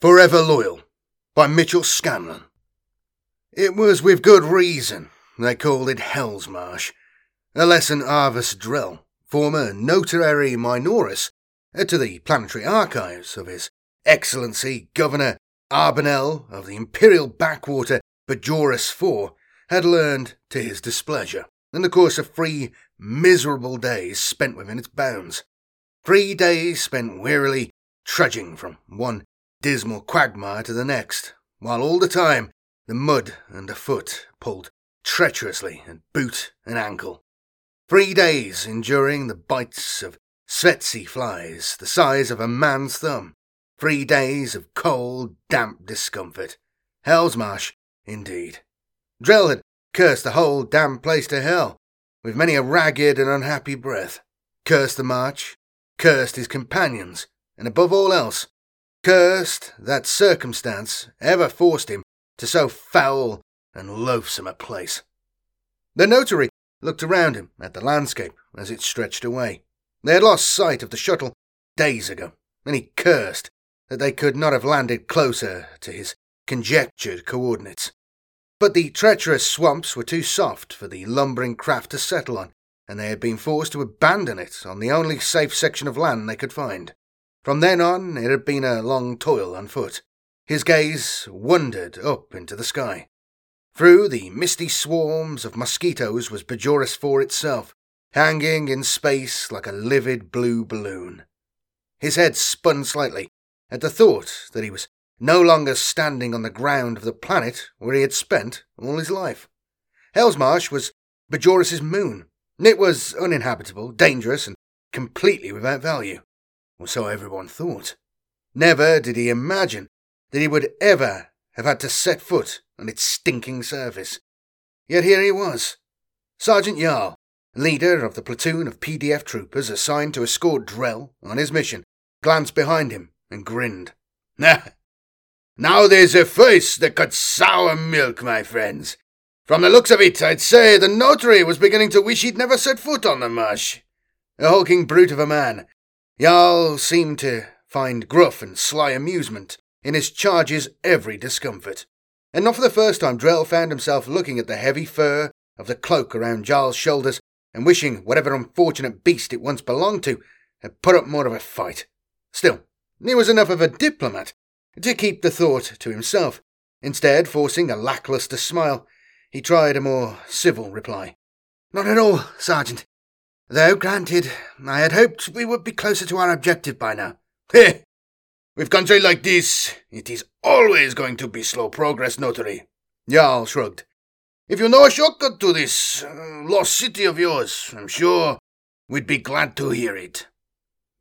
Forever Loyal by Mitchell Scanlon. It was with good reason they called it Hell's Marsh, a lesson Arvis Drell, former notary minoris uh, to the planetary archives of His Excellency Governor Arbanel of the Imperial Backwater Bajoris IV, had learned to his displeasure in the course of three miserable days spent within its bounds. Three days spent wearily trudging from one dismal quagmire to the next, while all the time the mud and foot pulled treacherously at boot and ankle. Three days enduring the bites of tsetse flies the size of a man's thumb. Three days of cold, damp discomfort. Hell's marsh, indeed. Drell had cursed the whole damned place to hell, with many a ragged and unhappy breath. Cursed the march, cursed his companions, and above all else, Cursed that circumstance ever forced him to so foul and loathsome a place. The notary looked around him at the landscape as it stretched away. They had lost sight of the shuttle days ago, and he cursed that they could not have landed closer to his conjectured coordinates. But the treacherous swamps were too soft for the lumbering craft to settle on, and they had been forced to abandon it on the only safe section of land they could find. From then on, it had been a long toil on foot. His gaze wandered up into the sky. Through the misty swarms of mosquitoes was Bajoris 4 itself, hanging in space like a livid blue balloon. His head spun slightly at the thought that he was no longer standing on the ground of the planet where he had spent all his life. Hellsmarsh was Bajoris's moon. It was uninhabitable, dangerous, and completely without value or so everyone thought. Never did he imagine that he would ever have had to set foot on its stinking surface. Yet here he was. Sergeant Jarl, leader of the platoon of PDF troopers assigned to escort Drell on his mission, glanced behind him and grinned. now there's a face that could sour milk, my friends. From the looks of it, I'd say the notary was beginning to wish he'd never set foot on the marsh. A hulking brute of a man, Jarl seemed to find gruff and sly amusement in his charge's every discomfort. And not for the first time Drell found himself looking at the heavy fur of the cloak around Jarl's shoulders and wishing whatever unfortunate beast it once belonged to had put up more of a fight. Still, he was enough of a diplomat to keep the thought to himself. Instead, forcing a lacklustre smile, he tried a more civil reply. Not at all, Sergeant. Though, granted, I had hoped we would be closer to our objective by now. Heh! With country like this, it is always going to be slow progress, notary. Jarl shrugged. If you know a shortcut to this uh, lost city of yours, I'm sure we'd be glad to hear it.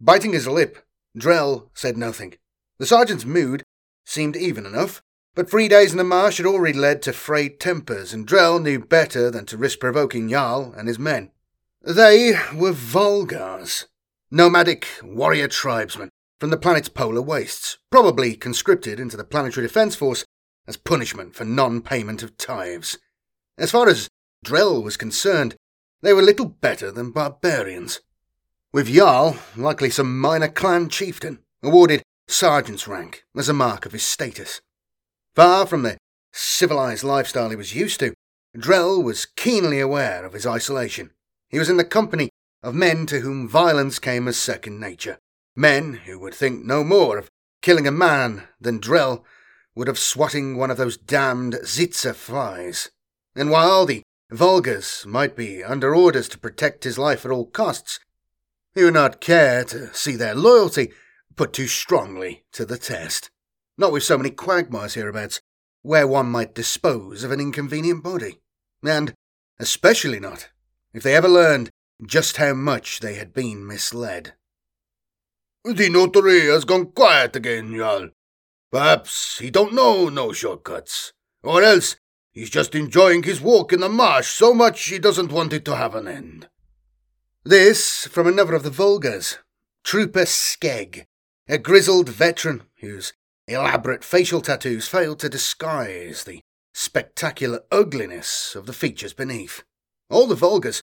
Biting his lip, Drell said nothing. The sergeant's mood seemed even enough, but three days in the marsh had already led to frayed tempers, and Drell knew better than to risk provoking Jarl and his men. They were Volgars, nomadic warrior tribesmen from the planet's polar wastes, probably conscripted into the Planetary Defense Force as punishment for non payment of tithes. As far as Drell was concerned, they were little better than barbarians. With Jarl, likely some minor clan chieftain, awarded sergeant's rank as a mark of his status. Far from the civilized lifestyle he was used to, Drell was keenly aware of his isolation he was in the company of men to whom violence came as second nature. Men who would think no more of killing a man than Drell would of swatting one of those damned tsetse flies. And while the Volgars might be under orders to protect his life at all costs, he would not care to see their loyalty put too strongly to the test. Not with so many quagmires hereabouts, where one might dispose of an inconvenient body. And especially not if they ever learned just how much they had been misled. The notary has gone quiet again, Jarl. Perhaps he don't know no shortcuts, or else he's just enjoying his walk in the marsh so much he doesn't want it to have an end. This from another of the Volgars, Trooper Skeg, a grizzled veteran whose elaborate facial tattoos failed to disguise the spectacular ugliness of the features beneath. All the Volgars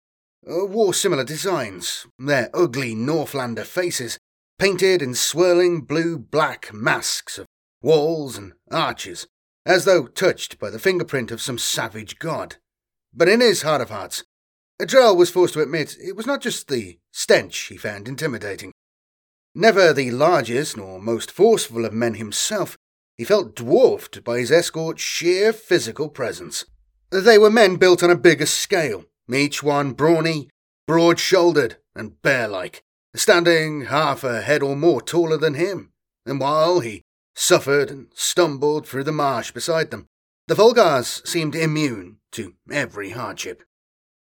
uh, wore similar designs, their ugly Northlander faces painted in swirling blue black masks of walls, and arches, as though touched by the fingerprint of some savage god. But in his heart of hearts, Drell was forced to admit it was not just the stench he found intimidating. Never the largest nor most forceful of men himself, he felt dwarfed by his escort's sheer physical presence. They were men built on a bigger scale, each one brawny, broad shouldered, and bear like, standing half a head or more taller than him. And while he suffered and stumbled through the marsh beside them, the Volgars seemed immune to every hardship.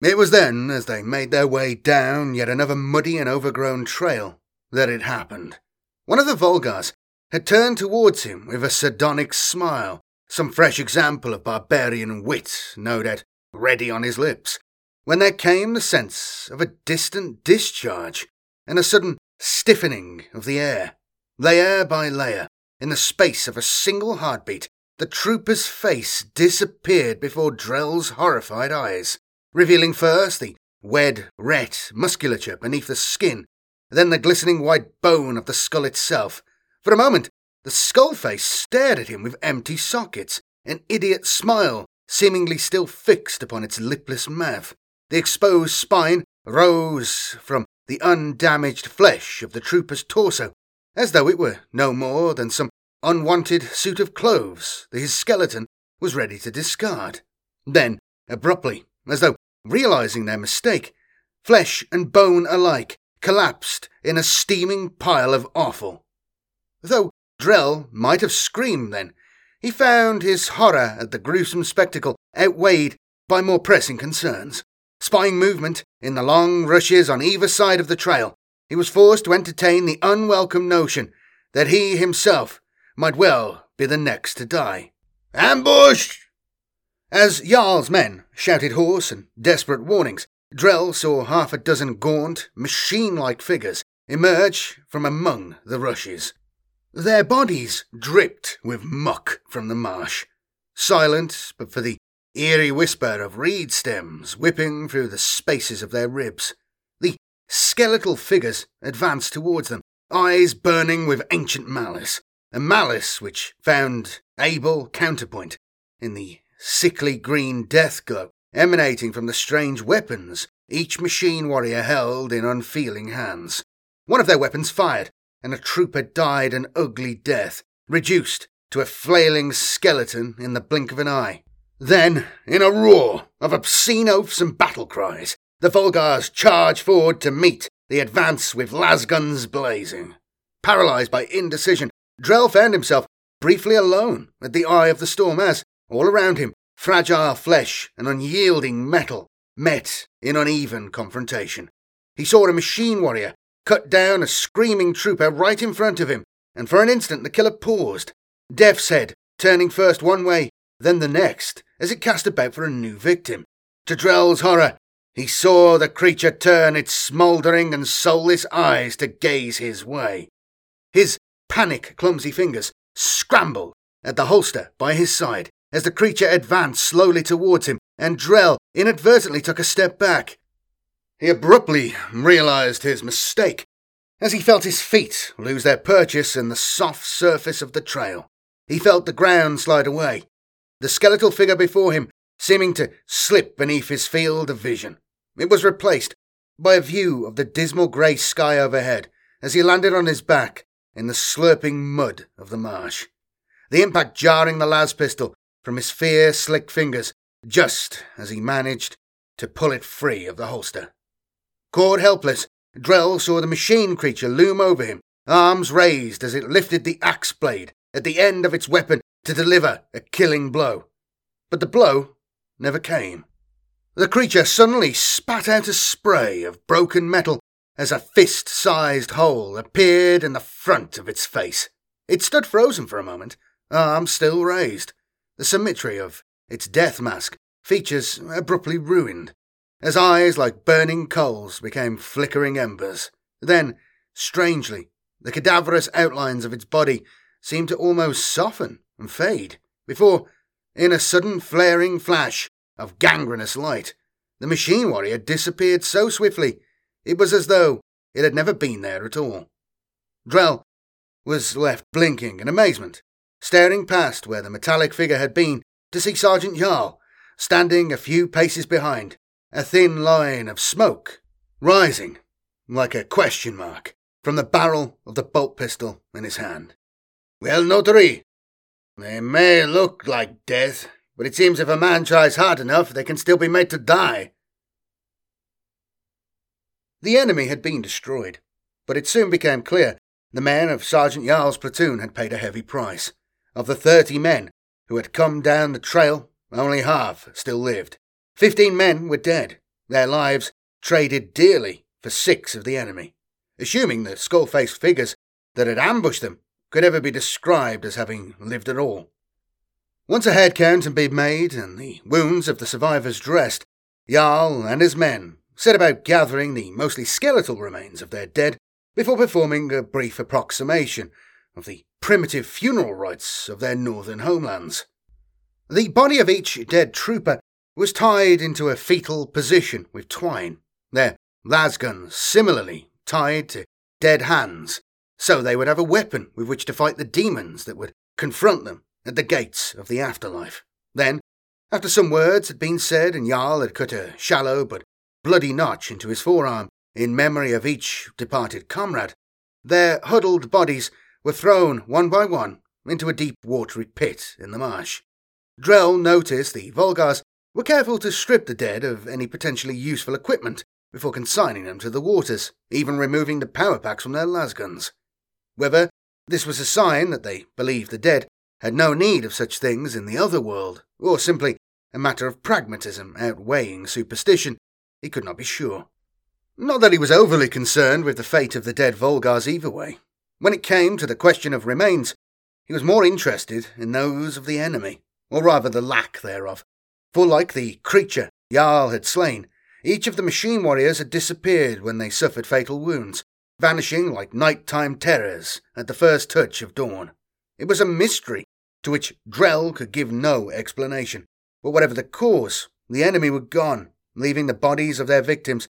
It was then, as they made their way down yet another muddy and overgrown trail, that it happened. One of the Volgars had turned towards him with a sardonic smile, some fresh example of barbarian wit, no doubt, ready on his lips, when there came the sense of a distant discharge and a sudden stiffening of the air. Layer by layer, in the space of a single heartbeat, the trooper's face disappeared before Drell's horrified eyes revealing first the wed, ret musculature beneath the skin, then the glistening white bone of the skull itself. For a moment, the skull face stared at him with empty sockets, an idiot smile seemingly still fixed upon its lipless mouth. The exposed spine rose from the undamaged flesh of the trooper's torso, as though it were no more than some unwanted suit of clothes that his skeleton was ready to discard. Then, abruptly, as though realizing their mistake, flesh and bone alike collapsed in a steaming pile of offal. Though Drell might have screamed then, he found his horror at the gruesome spectacle outweighed by more pressing concerns. Spying movement in the long rushes on either side of the trail, he was forced to entertain the unwelcome notion that he himself might well be the next to die. Ambush! As Jarl's men shouted hoarse and desperate warnings, Drell saw half a dozen gaunt, machine like figures emerge from among the rushes. Their bodies dripped with muck from the marsh, silent but for the eerie whisper of reed stems whipping through the spaces of their ribs. The skeletal figures advanced towards them, eyes burning with ancient malice, a malice which found able counterpoint in the sickly green death glow emanating from the strange weapons each machine warrior held in unfeeling hands. One of their weapons fired, and a trooper died an ugly death, reduced to a flailing skeleton in the blink of an eye. Then, in a roar of obscene oaths and battle cries, the Volgars charged forward to meet the advance with lasguns blazing. Paralyzed by indecision, Drell found himself briefly alone at the eye of the storm as, all around him, fragile flesh and unyielding metal met in uneven confrontation. He saw a machine warrior cut down a screaming trooper right in front of him, and for an instant the killer paused, death's head turning first one way, then the next, as it cast about for a new victim. To Drell's horror, he saw the creature turn its smouldering and soulless eyes to gaze his way. His panic clumsy fingers scrambled at the holster by his side as the creature advanced slowly towards him, and Drell inadvertently took a step back. He abruptly realized his mistake as he felt his feet lose their purchase in the soft surface of the trail. He felt the ground slide away, the skeletal figure before him seeming to slip beneath his field of vision. It was replaced by a view of the dismal grey sky overhead as he landed on his back in the slurping mud of the marsh. The impact jarring the las pistol from his fierce, slick fingers just as he managed to pull it free of the holster. Caught helpless, Drell saw the machine creature loom over him, arms raised as it lifted the axe blade at the end of its weapon to deliver a killing blow. But the blow never came. The creature suddenly spat out a spray of broken metal as a fist sized hole appeared in the front of its face. It stood frozen for a moment, arms still raised. The symmetry of its death mask, features abruptly ruined, as eyes like burning coals became flickering embers. Then, strangely, the cadaverous outlines of its body seemed to almost soften and fade, before, in a sudden flaring flash of gangrenous light, the machine warrior disappeared so swiftly it was as though it had never been there at all. Drell was left blinking in amazement staring past where the metallic figure had been to see Sergeant Jarl, standing a few paces behind, a thin line of smoke rising like a question mark from the barrel of the bolt pistol in his hand. Well, notary, they may look like death, but it seems if a man tries hard enough, they can still be made to die. The enemy had been destroyed, but it soon became clear the men of Sergeant Jarl's platoon had paid a heavy price. Of the thirty men who had come down the trail, only half still lived. Fifteen men were dead, their lives traded dearly for six of the enemy, assuming the skull faced figures that had ambushed them could ever be described as having lived at all. Once a head count had been made and the wounds of the survivors dressed, Jarl and his men set about gathering the mostly skeletal remains of their dead before performing a brief approximation of the primitive funeral rites of their northern homelands. The body of each dead trooper was tied into a fetal position with twine, their lasguns similarly tied to dead hands, so they would have a weapon with which to fight the demons that would confront them at the gates of the afterlife. Then, after some words had been said and Jarl had cut a shallow but bloody notch into his forearm in memory of each departed comrade, their huddled bodies were thrown one by one into a deep watery pit in the marsh. Drell noticed the Volgars were careful to strip the dead of any potentially useful equipment before consigning them to the waters, even removing the power packs from their lasguns. Whether this was a sign that they believed the dead had no need of such things in the other world, or simply a matter of pragmatism outweighing superstition, he could not be sure. Not that he was overly concerned with the fate of the dead Volgars either way. When it came to the question of remains, he was more interested in those of the enemy, or rather the lack thereof. For like the creature Jarl had slain, each of the machine warriors had disappeared when they suffered fatal wounds, vanishing like night-time terrors at the first touch of dawn. It was a mystery to which Drell could give no explanation. But whatever the cause, the enemy were gone, leaving the bodies of their victims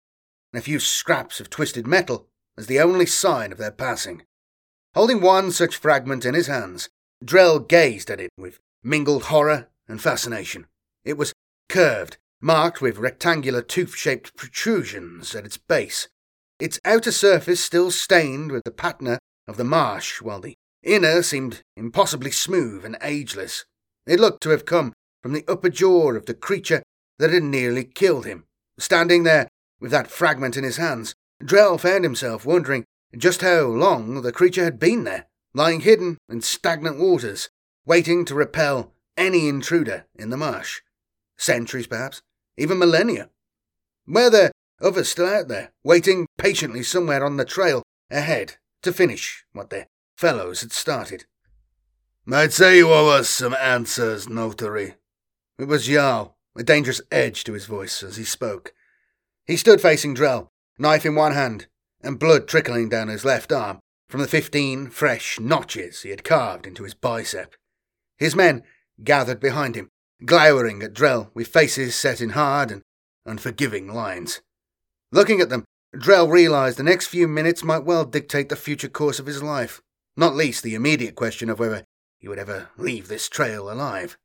and a few scraps of twisted metal as the only sign of their passing. Holding one such fragment in his hands, Drell gazed at it with mingled horror and fascination. It was curved, marked with rectangular tooth shaped protrusions at its base, its outer surface still stained with the patina of the marsh, while the inner seemed impossibly smooth and ageless. It looked to have come from the upper jaw of the creature that had nearly killed him. Standing there with that fragment in his hands, Drell found himself wondering just how long the creature had been there, lying hidden in stagnant waters, waiting to repel any intruder in the marsh. Centuries, perhaps, even millennia. Were there others still out there, waiting patiently somewhere on the trail ahead to finish what their fellows had started? I'd say you owe us some answers, notary. It was Jarl, a dangerous edge to his voice as he spoke. He stood facing Drell, knife in one hand, and blood trickling down his left arm from the fifteen fresh notches he had carved into his bicep. His men gathered behind him, glowering at Drell with faces set in hard and unforgiving lines. Looking at them, Drell realized the next few minutes might well dictate the future course of his life, not least the immediate question of whether he would ever leave this trail alive.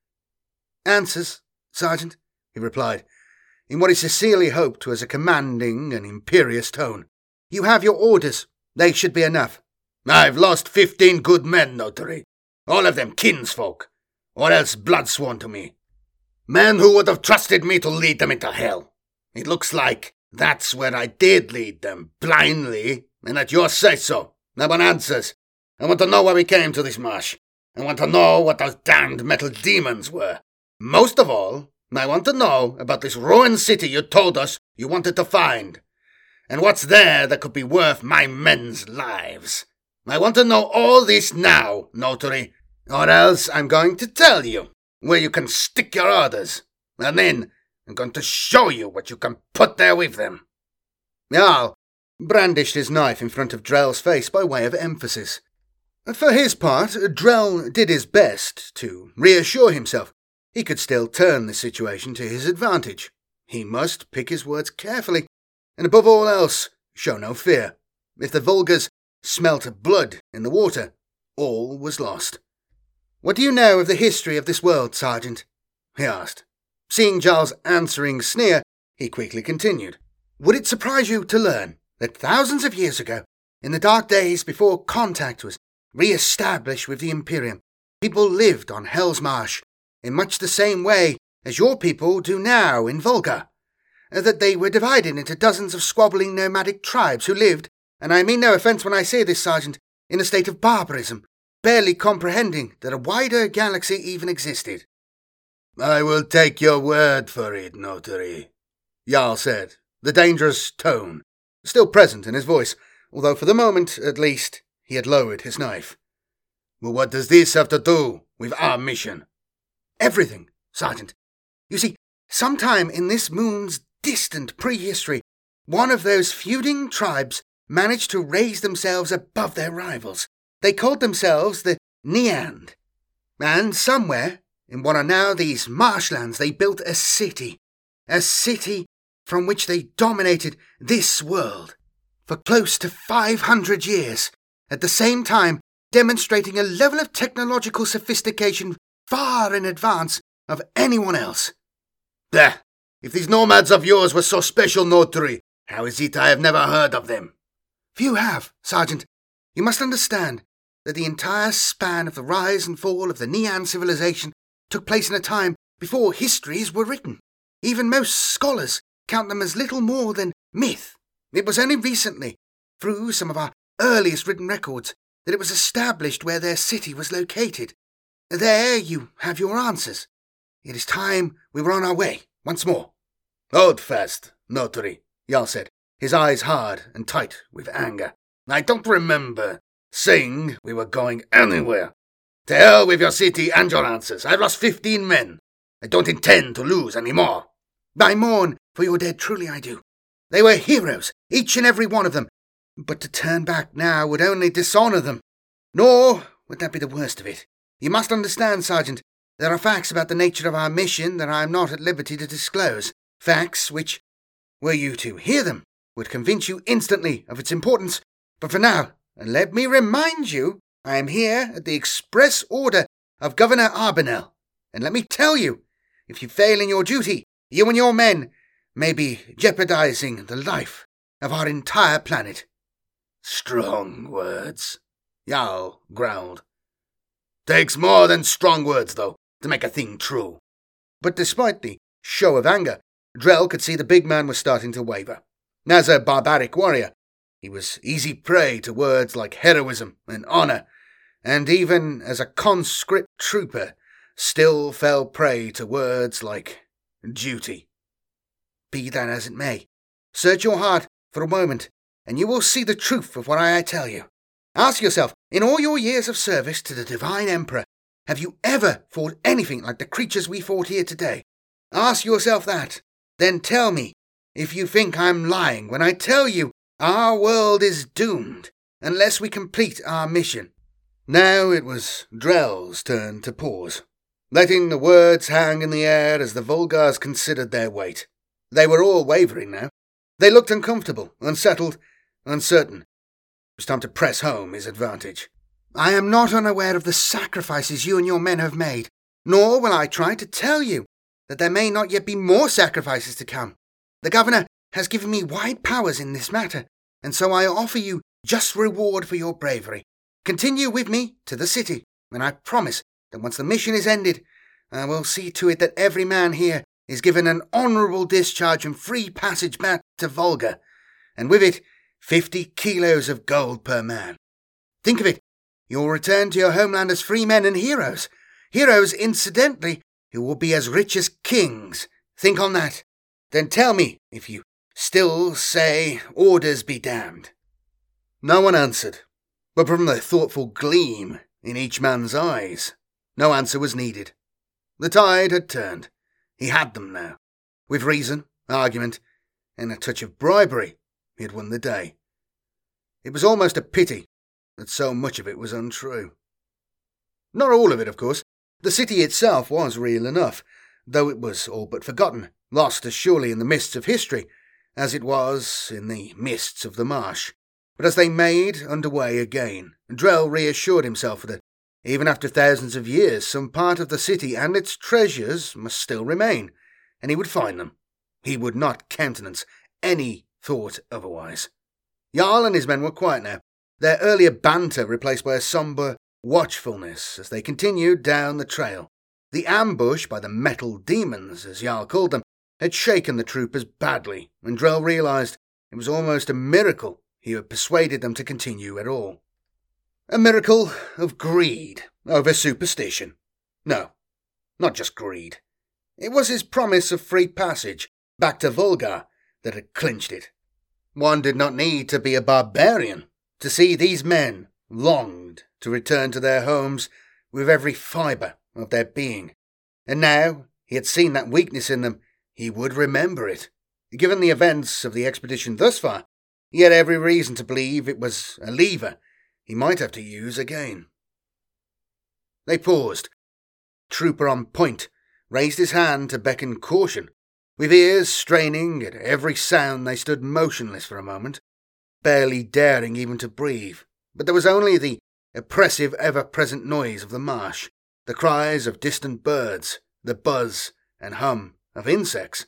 Answers, Sergeant, he replied, in what he sincerely hoped was a commanding and imperious tone. You have your orders. They should be enough. I've lost fifteen good men, notary, all of them kinsfolk, or else blood sworn to me. Men who would have trusted me to lead them into hell. It looks like that's where I did lead them, blindly, and at your say so. I want answers. I want to know why we came to this marsh. I want to know what those damned metal demons were. Most of all, I want to know about this ruined city you told us you wanted to find. And what's there that could be worth my men's lives. I want to know all this now, notary, or else I'm going to tell you where you can stick your orders, and then I'm going to show you what you can put there with them. Jarl brandished his knife in front of Drell's face by way of emphasis. For his part, Drell did his best to reassure himself he could still turn the situation to his advantage. He must pick his words carefully, and above all else, show no fear. If the Volgars smelt blood in the water, all was lost. What do you know of the history of this world, Sergeant? he asked. Seeing Giles' answering sneer, he quickly continued. Would it surprise you to learn that thousands of years ago, in the dark days before contact was re established with the Imperium, people lived on Hell's Marsh in much the same way as your people do now in Volga? Uh, that they were divided into dozens of squabbling nomadic tribes who lived, and I mean no offence when I say this, Sergeant, in a state of barbarism, barely comprehending that a wider galaxy even existed. I will take your word for it, Notary, Jarl said, the dangerous tone still present in his voice, although for the moment, at least, he had lowered his knife. Well, what does this have to do with our mission? Everything, Sergeant. You see, sometime in this moon's distant prehistory, one of those feuding tribes managed to raise themselves above their rivals. They called themselves the Neand. And somewhere, in what are now these marshlands, they built a city. A city from which they dominated this world for close to 500 years, at the same time demonstrating a level of technological sophistication far in advance of anyone else. There! If these nomads of yours were so special, Notary, how is it I have never heard of them? Few have, Sergeant. You must understand that the entire span of the rise and fall of the Nean civilization took place in a time before histories were written. Even most scholars count them as little more than myth. It was only recently, through some of our earliest written records, that it was established where their city was located. There you have your answers. It is time we were on our way once more. Hold fast, notary, Jarl said, his eyes hard and tight with anger. I don't remember saying we were going anywhere. To hell with your city and your answers. I've lost fifteen men. I don't intend to lose any more. I mourn for your dead, truly I do. They were heroes, each and every one of them. But to turn back now would only dishonour them. Nor would that be the worst of it. You must understand, Sergeant, there are facts about the nature of our mission that I am not at liberty to disclose. Facts which, were you to hear them, would convince you instantly of its importance. But for now, let me remind you, I am here at the express order of Governor Arbonell. And let me tell you, if you fail in your duty, you and your men may be jeopardizing the life of our entire planet. Strong words, Jarl growled. Takes more than strong words, though, to make a thing true. But despite the show of anger, Drell could see the big man was starting to waver. As a barbaric warrior, he was easy prey to words like heroism and honour, and even as a conscript trooper, still fell prey to words like duty. Be that as it may, search your heart for a moment, and you will see the truth of what I tell you. Ask yourself, in all your years of service to the Divine Emperor, have you ever fought anything like the creatures we fought here today? Ask yourself that. Then tell me if you think I'm lying when I tell you our world is doomed unless we complete our mission. Now it was Drell's turn to pause, letting the words hang in the air as the Volgars considered their weight. They were all wavering now. They looked uncomfortable, unsettled, uncertain. It was time to press home his advantage. I am not unaware of the sacrifices you and your men have made, nor will I try to tell you that there may not yet be more sacrifices to come. The governor has given me wide powers in this matter, and so I offer you just reward for your bravery. Continue with me to the city, and I promise that once the mission is ended, I will see to it that every man here is given an honourable discharge and free passage back to Volga, and with it, fifty kilos of gold per man. Think of it, you'll return to your homeland as free men and heroes. Heroes, incidentally, who will be as rich as kings. Think on that. Then tell me if you still say orders be damned. No one answered, but from the thoughtful gleam in each man's eyes, no answer was needed. The tide had turned. He had them now. With reason, argument, and a touch of bribery, he had won the day. It was almost a pity that so much of it was untrue. Not all of it, of course. The city itself was real enough, though it was all but forgotten, lost as surely in the mists of history as it was in the mists of the marsh. But as they made under way again, Drell reassured himself that Even after thousands of years, some part of the city and its treasures must still remain, and he would find them. He would not countenance any thought otherwise. Jarl and his men were quiet now, their earlier banter replaced by a sombre watchfulness as they continued down the trail. The ambush by the metal demons, as Jarl called them, had shaken the troopers badly, and Drell realized it was almost a miracle he had persuaded them to continue at all. A miracle of greed over superstition. No, not just greed. It was his promise of free passage back to Volgar that had clinched it. One did not need to be a barbarian to see these men longed to return to their homes with every fibre of their being. And now he had seen that weakness in them, he would remember it. Given the events of the expedition thus far, he had every reason to believe it was a lever he might have to use again. They paused. Trooper on point raised his hand to beckon caution. With ears straining at every sound, they stood motionless for a moment, barely daring even to breathe. But there was only the oppressive, ever present noise of the marsh, the cries of distant birds, the buzz and hum of insects,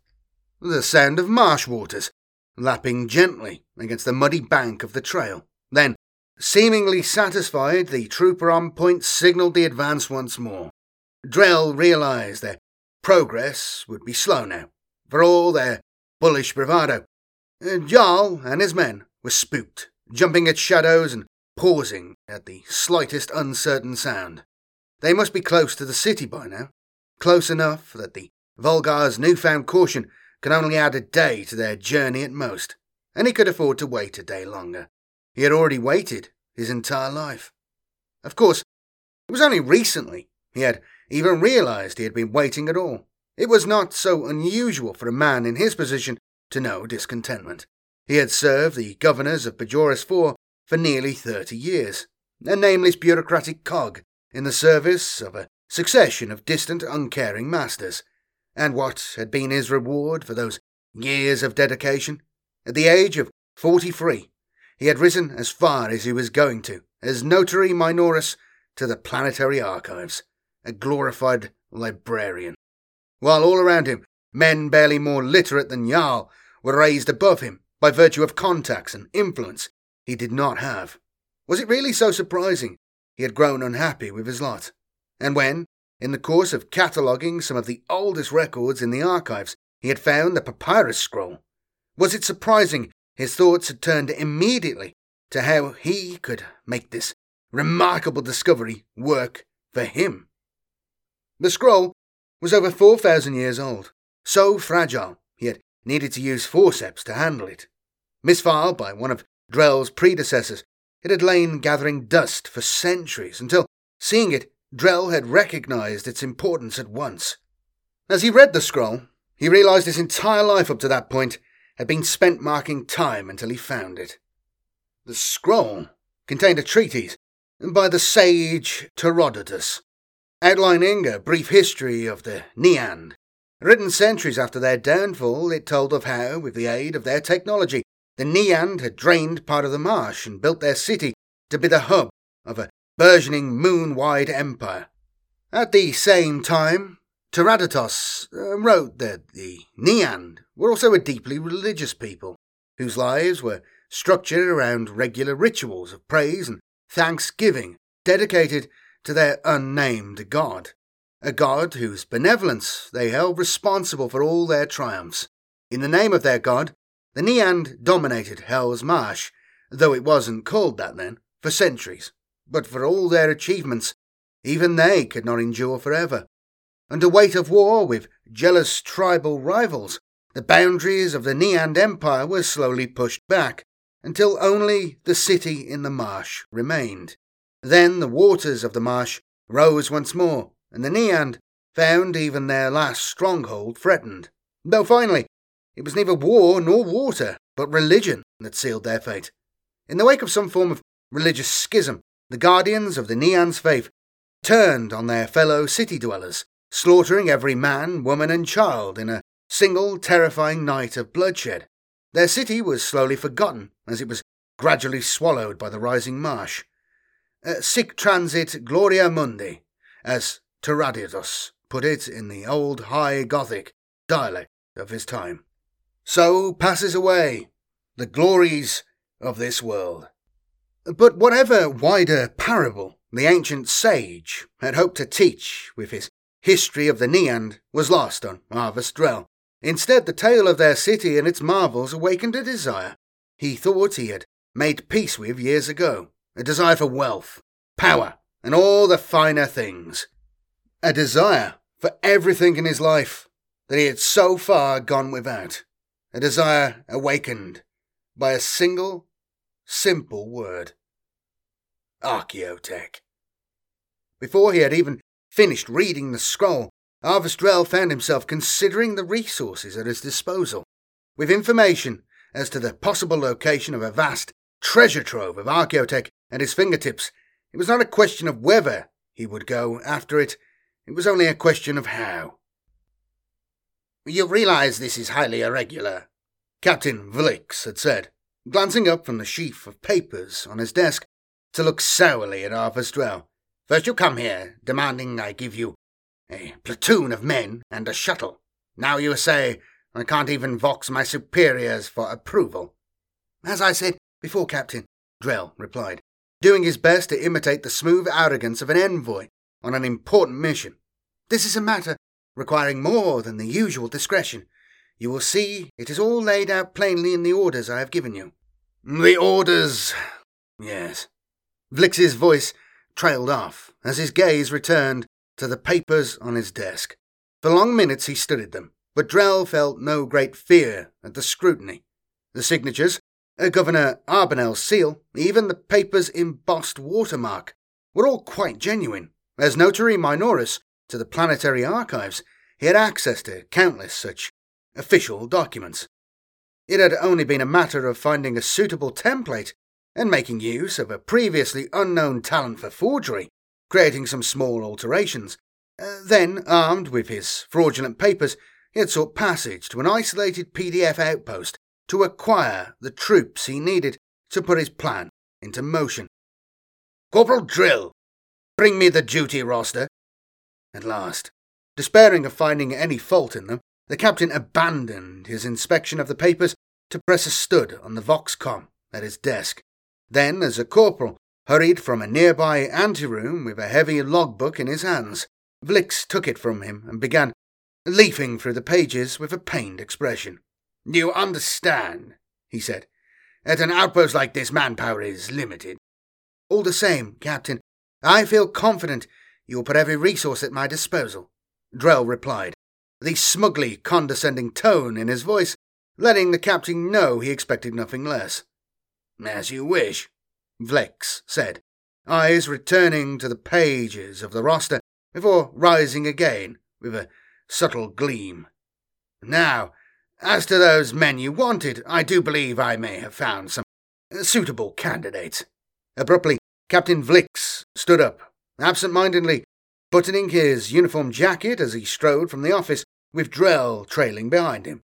the sound of marsh waters lapping gently against the muddy bank of the trail. Then Seemingly satisfied, the trooper on point signalled the advance once more. Drell realised their progress would be slow now, for all their bullish bravado. Jarl and his men were spooked, jumping at shadows and pausing at the slightest uncertain sound. They must be close to the city by now, close enough that the Volgar's newfound caution could only add a day to their journey at most, and he could afford to wait a day longer. He had already waited his entire life. Of course, it was only recently he had even realized he had been waiting at all. It was not so unusual for a man in his position to know discontentment. He had served the governors of Bajoris IV for nearly thirty years, a nameless bureaucratic cog in the service of a succession of distant, uncaring masters. And what had been his reward for those years of dedication? At the age of forty three, he had risen as far as he was going to, as notary minoris to the planetary archives, a glorified librarian. While all around him, men barely more literate than Jarl were raised above him by virtue of contacts and influence he did not have. Was it really so surprising he had grown unhappy with his lot? And when, in the course of cataloguing some of the oldest records in the archives, he had found the papyrus scroll, was it surprising his thoughts had turned immediately to how he could make this remarkable discovery work for him. The scroll was over 4,000 years old, so fragile he had needed to use forceps to handle it. Misfiled by one of Drell's predecessors, it had lain gathering dust for centuries until, seeing it, Drell had recognized its importance at once. As he read the scroll, he realized his entire life up to that point had been spent marking time until he found it. The scroll contained a treatise by the sage Herodotus, outlining a brief history of the Neand. Written centuries after their downfall, it told of how, with the aid of their technology, the Neand had drained part of the marsh and built their city to be the hub of a burgeoning moon wide empire. At the same time, Herodotus uh, wrote that the Neand were also a deeply religious people, whose lives were structured around regular rituals of praise and thanksgiving dedicated to their unnamed god, a god whose benevolence they held responsible for all their triumphs. In the name of their god, the Neand dominated Hell's Marsh, though it wasn't called that then, for centuries. But for all their achievements, even they could not endure forever. Under weight of war with jealous tribal rivals, the boundaries of the Neand Empire were slowly pushed back until only the city in the marsh remained. Then the waters of the marsh rose once more, and the Neand found even their last stronghold threatened. Though finally, it was neither war nor water, but religion that sealed their fate. In the wake of some form of religious schism, the guardians of the Neand's faith turned on their fellow city dwellers, slaughtering every man, woman, and child in a single terrifying night of bloodshed. Their city was slowly forgotten as it was gradually swallowed by the rising marsh. Uh, sic transit gloria mundi, as Herodotus put it in the old High Gothic dialect of his time. So passes away the glories of this world. But whatever wider parable the ancient sage had hoped to teach with his history of the Neand was lost on Arvis Drell. Instead, the tale of their city and its marvels awakened a desire he thought he had made peace with years ago a desire for wealth, power, and all the finer things. A desire for everything in his life that he had so far gone without. A desire awakened by a single, simple word Archaeotech. Before he had even finished reading the scroll, Arvis Drell found himself considering the resources at his disposal. With information as to the possible location of a vast treasure trove of Archaeotech at his fingertips, it was not a question of whether he would go after it, it was only a question of how. You realize this is highly irregular, Captain Vlix had said, glancing up from the sheaf of papers on his desk to look sourly at Arvis Drell. First you come here, demanding I give you a platoon of men and a shuttle. Now you say I can't even vox my superiors for approval. As I said before, Captain, Drell replied, doing his best to imitate the smooth arrogance of an envoy on an important mission. This is a matter requiring more than the usual discretion. You will see it is all laid out plainly in the orders I have given you. The orders, yes. Vlix's voice trailed off as his gaze returned to the papers on his desk. For long minutes he studied them, but Drell felt no great fear at the scrutiny. The signatures, uh, Governor Arbonell's seal, even the paper's embossed watermark, were all quite genuine. As notary minoris to the planetary archives, he had access to countless such official documents. It had only been a matter of finding a suitable template and making use of a previously unknown talent for forgery, creating some small alterations. Uh, then, armed with his fraudulent papers, he had sought passage to an isolated PDF outpost to acquire the troops he needed to put his plan into motion. Corporal Drill, bring me the duty roster. At last, despairing of finding any fault in them, the captain abandoned his inspection of the papers to press a stud on the Voxcom at his desk. Then, as a corporal hurried from a nearby anteroom with a heavy logbook in his hands, Vlix took it from him and began leafing through the pages with a pained expression. You understand, he said. At an outpost like this, manpower is limited. All the same, Captain, I feel confident you will put every resource at my disposal, Drell replied, the smugly condescending tone in his voice letting the captain know he expected nothing less. As you wish, Vlix said, eyes returning to the pages of the roster before rising again with a subtle gleam. Now, as to those men you wanted, I do believe I may have found some suitable candidates. Abruptly, Captain Vlix stood up, absent mindedly buttoning his uniform jacket as he strode from the office, with Drell trailing behind him.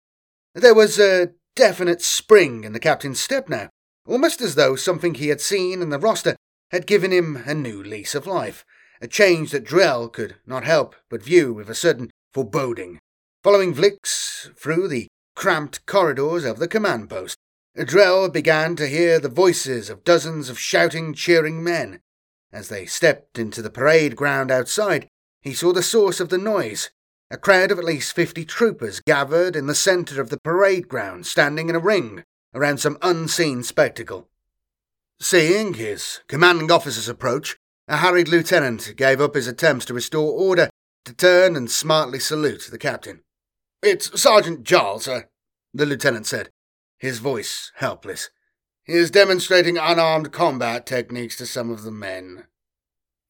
There was a definite spring in the captain's step now, almost as though something he had seen in the roster had given him a new lease of life, a change that Drell could not help but view with a certain foreboding. Following Vlix through the cramped corridors of the command post, Drell began to hear the voices of dozens of shouting, cheering men. As they stepped into the parade ground outside, he saw the source of the noise. A crowd of at least fifty troopers gathered in the centre of the parade ground, standing in a ring around some unseen spectacle. Seeing his commanding officer's approach, a harried lieutenant gave up his attempts to restore order to turn and smartly salute the captain. It's Sergeant Jarl, sir, the lieutenant said, his voice helpless. He is demonstrating unarmed combat techniques to some of the men.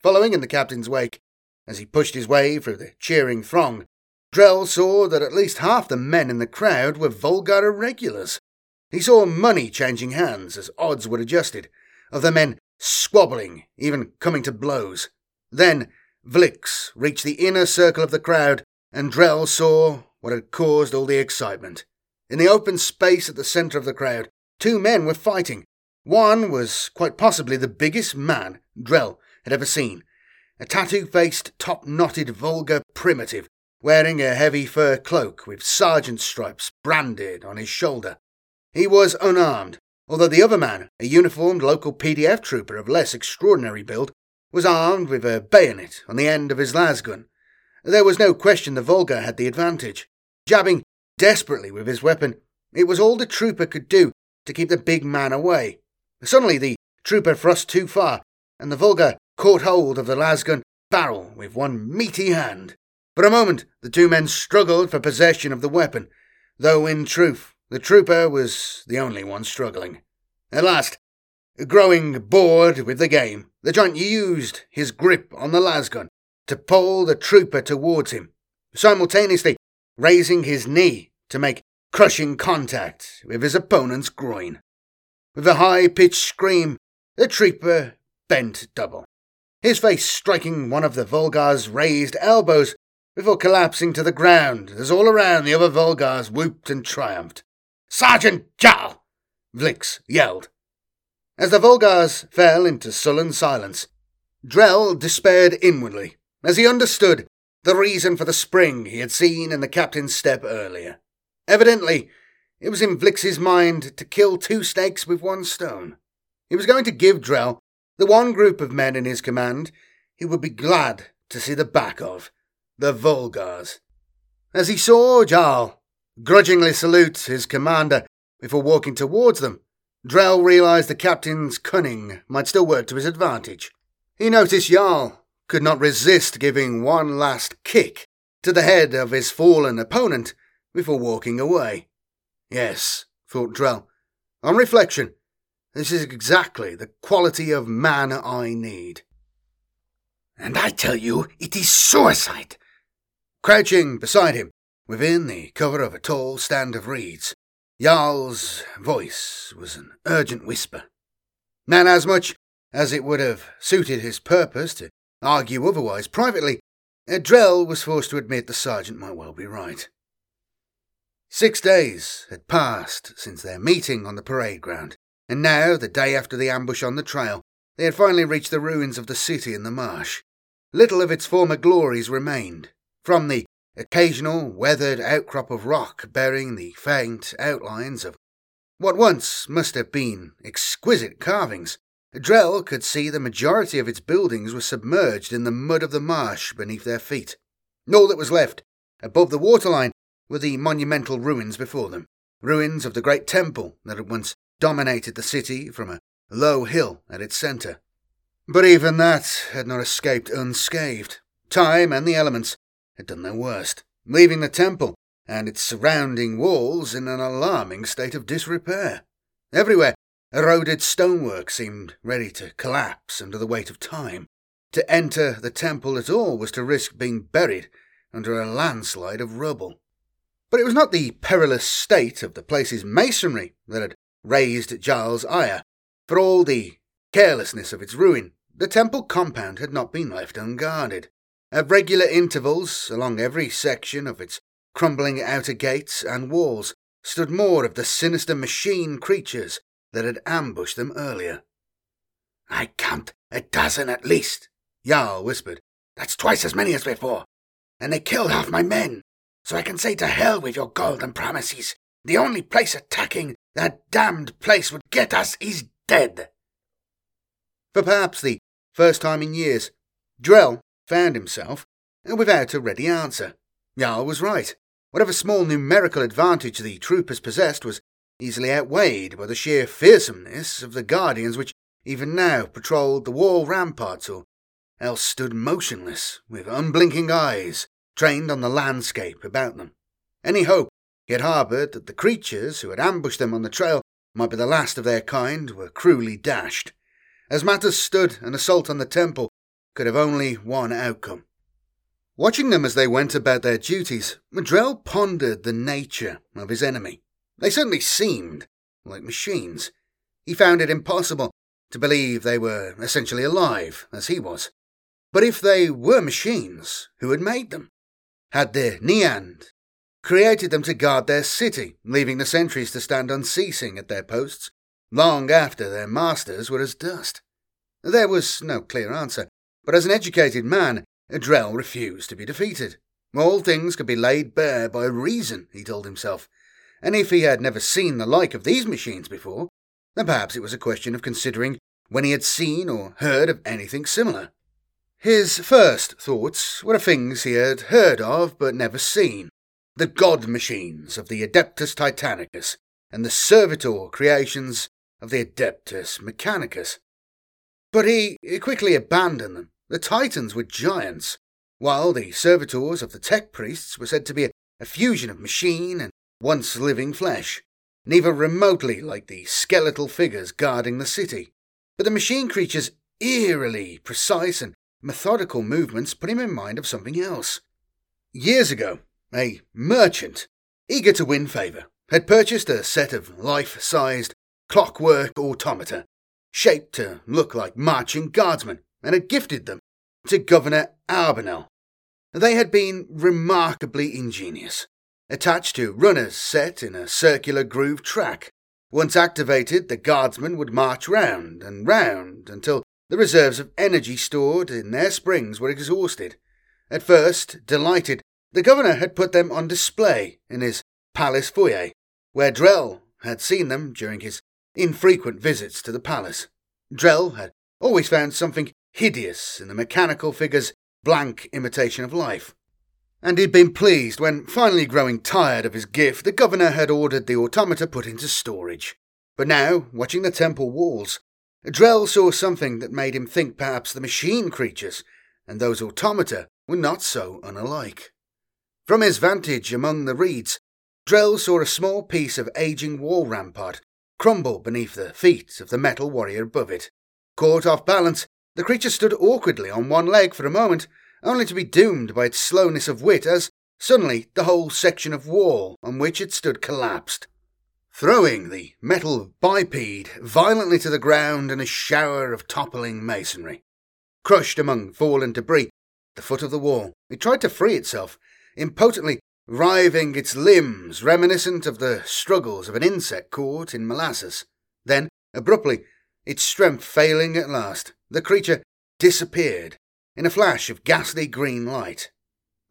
Following in the captain's wake, as he pushed his way through the cheering throng, Drell saw that at least half the men in the crowd were Volgar irregulars. He saw money changing hands as odds were adjusted, of the men squabbling, even coming to blows. Then Vlix reached the inner circle of the crowd, and Drell saw what had caused all the excitement. In the open space at the centre of the crowd, Two men were fighting. One was quite possibly the biggest man Drell had ever seen. A tattoo faced, top knotted, vulgar primitive, wearing a heavy fur cloak with sergeant stripes branded on his shoulder. He was unarmed, although the other man, a uniformed local PDF trooper of less extraordinary build, was armed with a bayonet on the end of his lasgun. There was no question the Volga had the advantage. Jabbing desperately with his weapon, it was all the trooper could do to keep the big man away. Suddenly the trooper thrust too far, and the Volga caught hold of the lasgun barrel with one meaty hand. For a moment the two men struggled for possession of the weapon, though in truth the trooper was the only one struggling. At last, growing bored with the game, the giant used his grip on the lasgun to pull the trooper towards him, simultaneously raising his knee to make crushing contact with his opponent's groin. With a high pitched scream, the trooper bent double, his face striking one of the Volgar's raised elbows before collapsing to the ground as all around the other Volgars whooped and triumphed. Sergeant Jarl! Vlix yelled. As the Volgars fell into sullen silence, Drell despaired inwardly as he understood the reason for the spring he had seen in the captain's step earlier. Evidently, it was in Vlix's mind to kill two snakes with one stone. He was going to give Drell the one group of men in his command he would be glad to see the back of the Volgars. As he saw Jarl grudgingly salute his commander before walking towards them, Drell realized the captain's cunning might still work to his advantage. He noticed Jarl could not resist giving one last kick to the head of his fallen opponent before walking away. Yes, thought Drell. On reflection, this is exactly the quality of man I need. And I tell you, it is suicide. Crouching beside him, within the cover of a tall stand of reeds, Jarl's voice was an urgent whisper. And as much as it would have suited his purpose to argue otherwise privately, Drell was forced to admit the sergeant might well be right. Six days had passed since their meeting on the parade ground, and now, the day after the ambush on the trail, they had finally reached the ruins of the city in the marsh. Little of its former glories remained. From the occasional weathered outcrop of rock bearing the faint outlines of what once must have been exquisite carvings, Drell could see the majority of its buildings were submerged in the mud of the marsh beneath their feet. All that was left, above the waterline, were the monumental ruins before them, ruins of the great temple that had once dominated the city from a low hill at its centre. But even that had not escaped unscathed. Time and the elements had done their worst, leaving the temple and its surrounding walls in an alarming state of disrepair. Everywhere, eroded stonework seemed ready to collapse under the weight of time. To enter the temple at all was to risk being buried under a landslide of rubble. But it was not the perilous state of the place's masonry that had raised Jarl's ire. For all the carelessness of its ruin, the temple compound had not been left unguarded. At regular intervals, along every section of its crumbling outer gates and walls, stood more of the sinister machine creatures that had ambushed them earlier. I count a dozen at least, Jarl whispered. That's twice as many as before. And they killed half my men. So I can say to hell with your golden promises. The only place attacking that damned place would get us is dead. For perhaps the first time in years, Drell found himself without a ready answer. Jarl was right. Whatever small numerical advantage the troopers possessed was easily outweighed by the sheer fearsomeness of the guardians which even now patrolled the wall ramparts or else stood motionless with unblinking eyes trained on the landscape about them. Any hope he had harboured that the creatures who had ambushed them on the trail might be the last of their kind were cruelly dashed. As matters stood, an assault on the temple could have only one outcome. Watching them as they went about their duties, Drell pondered the nature of his enemy. They certainly seemed like machines. He found it impossible to believe they were essentially alive, as he was. But if they were machines, who had made them? had the Neand created them to guard their city, leaving the sentries to stand unceasing at their posts long after their masters were as dust. There was no clear answer, but as an educated man, Drell refused to be defeated. All things could be laid bare by reason, he told himself, and if he had never seen the like of these machines before, then perhaps it was a question of considering when he had seen or heard of anything similar. His first thoughts were of things he had heard of but never seen the god machines of the Adeptus Titanicus and the servitor creations of the Adeptus Mechanicus. But he quickly abandoned them. The Titans were giants, while the servitors of the tech priests were said to be a, fusion of machine and once living flesh, neither remotely like the skeletal figures guarding the city. But the machine creature's eerily precise and methodical movements put him in mind of something else. Years ago, a merchant, eager to win favour, had purchased a set of life sized clockwork automata, shaped to look like marching guardsmen, and had gifted them to Governor Arbonell. They had been remarkably ingenious, attached to runners set in a circular groove track. Once activated, the guardsmen would march round and round until the reserves of energy stored in their springs were exhausted. At first, delighted, the governor had put them on display in his palace foyer, where Drell had seen them during his infrequent visits to the palace. Drell had always found something hideous in the mechanical figure's blank imitation of life. And he'd been pleased when, finally growing tired of his gift, the governor had ordered the automata put into storage. But now, watching the temple walls, Drell saw something that made him think perhaps the machine creatures and those automata were not so unalike. From his vantage among the reeds, Drell saw a small piece of aging wall rampart crumble beneath the feet of the metal warrior above it. Caught off balance, the creature stood awkwardly on one leg for a moment, only to be doomed by its slowness of wit as suddenly the whole section of wall on which it stood collapsed, throwing the metal biped violently to the ground in a shower of toppling masonry. Crushed among fallen debris, the foot of the wall, it tried to free itself, impotently writhing its limbs reminiscent of the struggles of an insect caught in molasses. Then, abruptly, its strength failing at last, the creature disappeared in a flash of ghastly green light.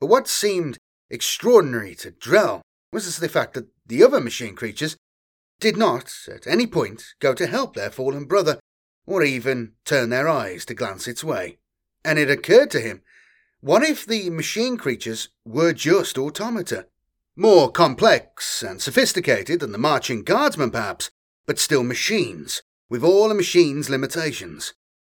But what seemed extraordinary to Drell was the fact that the other machine creatures did not, at any point, go to help their fallen brother, or even turn their eyes to glance its way. And it occurred to him what if the machine creatures were just automata? More complex and sophisticated than the marching guardsmen, perhaps, but still machines, with all a machine's limitations.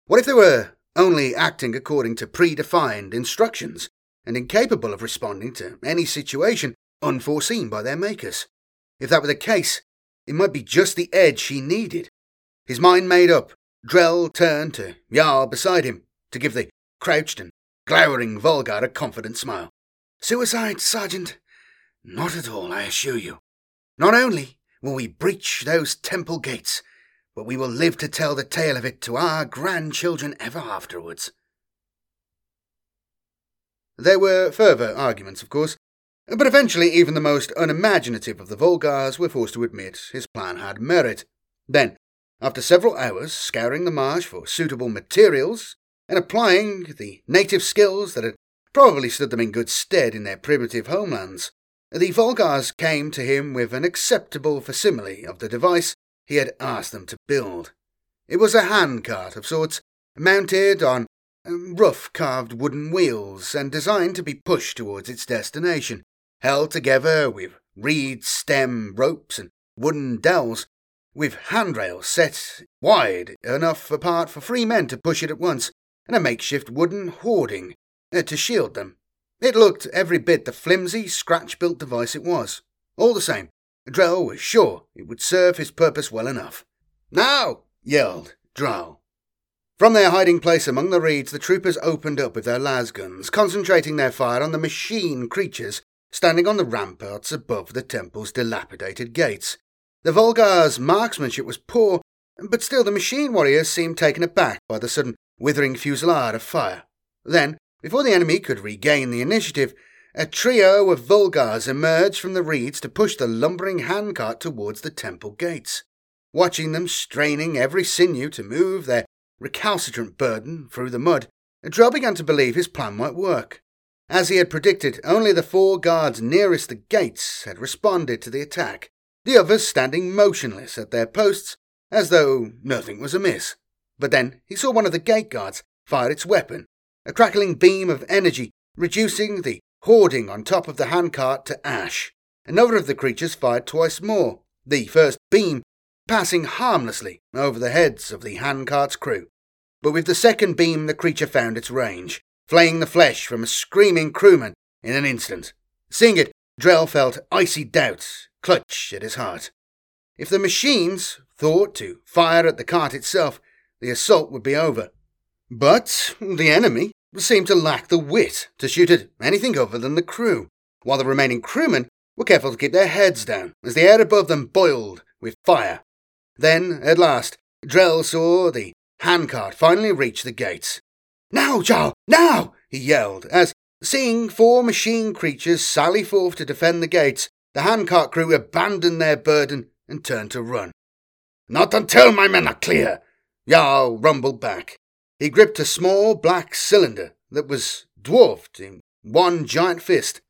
What if they were only acting according to predefined instructions and incapable of responding to any situation unforeseen by their makers? If that were the case, it might be just the edge he needed. His mind made up, Drell turned to Jarl beside him to give the crouched and glowering Volgar a confident smile. Suicide, Sergeant? Not at all, I assure you. Not only will we breach those temple gates, but we will live to tell the tale of it to our grandchildren ever afterwards. There were further arguments, of course, but eventually even the most unimaginative of the Volgars were forced to admit his plan had merit. Then, after several hours scouring the marsh for suitable materials and applying the native skills that had probably stood them in good stead in their primitive homelands, the Volgars came to him with an acceptable facsimile of the device he had asked them to build. It was a handcart of sorts, mounted on um, rough carved wooden wheels and designed to be pushed towards its destination, held together with reed stem ropes and wooden dowels, with handrails set wide enough apart for three men to push it at once, and a makeshift wooden hoarding uh, to shield them. It looked every bit the flimsy, scratch built device it was. All the same, Drell was sure it would serve his purpose well enough. Now! yelled Drell. From their hiding place among the reeds, the troopers opened up with their lasguns, concentrating their fire on the machine creatures standing on the ramparts above the temple's dilapidated gates. The Volgar's marksmanship was poor, but still the machine warriors seemed taken aback by the sudden withering fusillade of fire. Then, before the enemy could regain the initiative, a trio of Volgars emerged from the reeds to push the lumbering handcart towards the temple gates. Watching them straining every sinew to move their recalcitrant burden through the mud, Drell began to believe his plan might work. As he had predicted, only the four guards nearest the gates had responded to the attack, the others standing motionless at their posts as though nothing was amiss. But then he saw one of the gate guards fire its weapon, a crackling beam of energy reducing the hoarding on top of the handcart to ash. Another of the creatures fired twice more, the first beam passing harmlessly over the heads of the handcart's crew. But with the second beam, the creature found its range, flaying the flesh from a screaming crewman in an instant. Seeing it, Drell felt icy doubt clutch at his heart. If the machines thought to fire at the cart itself, the assault would be over. But the enemy seemed to lack the wit to shoot at anything other than the crew, while the remaining crewmen were careful to keep their heads down as the air above them boiled with fire. Then, at last, Drell saw the handcart finally reach the gates. Now, Jarl, now! he yelled, as, seeing four machine creatures sally forth to defend the gates, the handcart crew abandoned their burden and turned to run. Not until my men are clear, Jarl rumbled back. He gripped a small black cylinder that was dwarfed in one giant fist.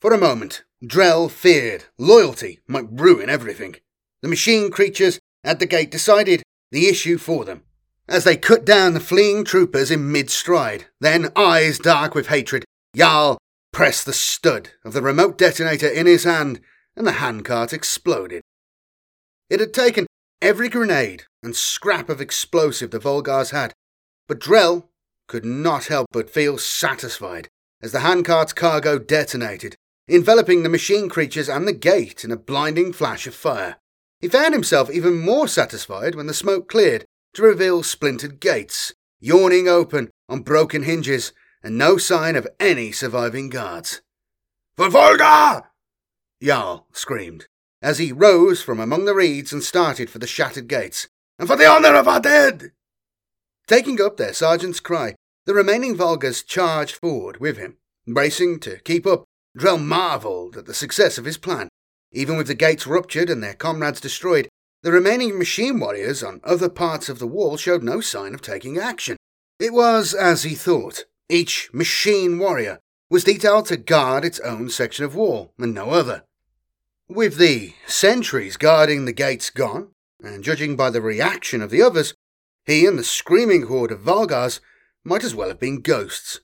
For a moment, Drell feared loyalty might ruin everything. The machine creatures at the gate decided the issue for them. As they cut down the fleeing troopers in mid stride, then, eyes dark with hatred, Jarl pressed the stud of the remote detonator in his hand, and the handcart exploded. It had taken every grenade and scrap of explosive the Volgars had, but Drell could not help but feel satisfied as the handcart's cargo detonated, enveloping the machine creatures and the gate in a blinding flash of fire. He found himself even more satisfied when the smoke cleared to reveal splintered gates, yawning open on broken hinges, and no sign of any surviving guards. For Volga! Jarl screamed as he rose from among the reeds and started for the shattered gates. And for the honour of our dead! Taking up their sergeant's cry, the remaining Volgars charged forward with him. Bracing to keep up, Drell marvelled at the success of his plan. Even with the gates ruptured and their comrades destroyed, the remaining machine warriors on other parts of the wall showed no sign of taking action. It was as he thought. Each machine warrior was detailed to guard its own section of wall, and no other. With the sentries guarding the gates gone, and judging by the reaction of the others, he and the screaming horde of Volgars might as well have been ghosts.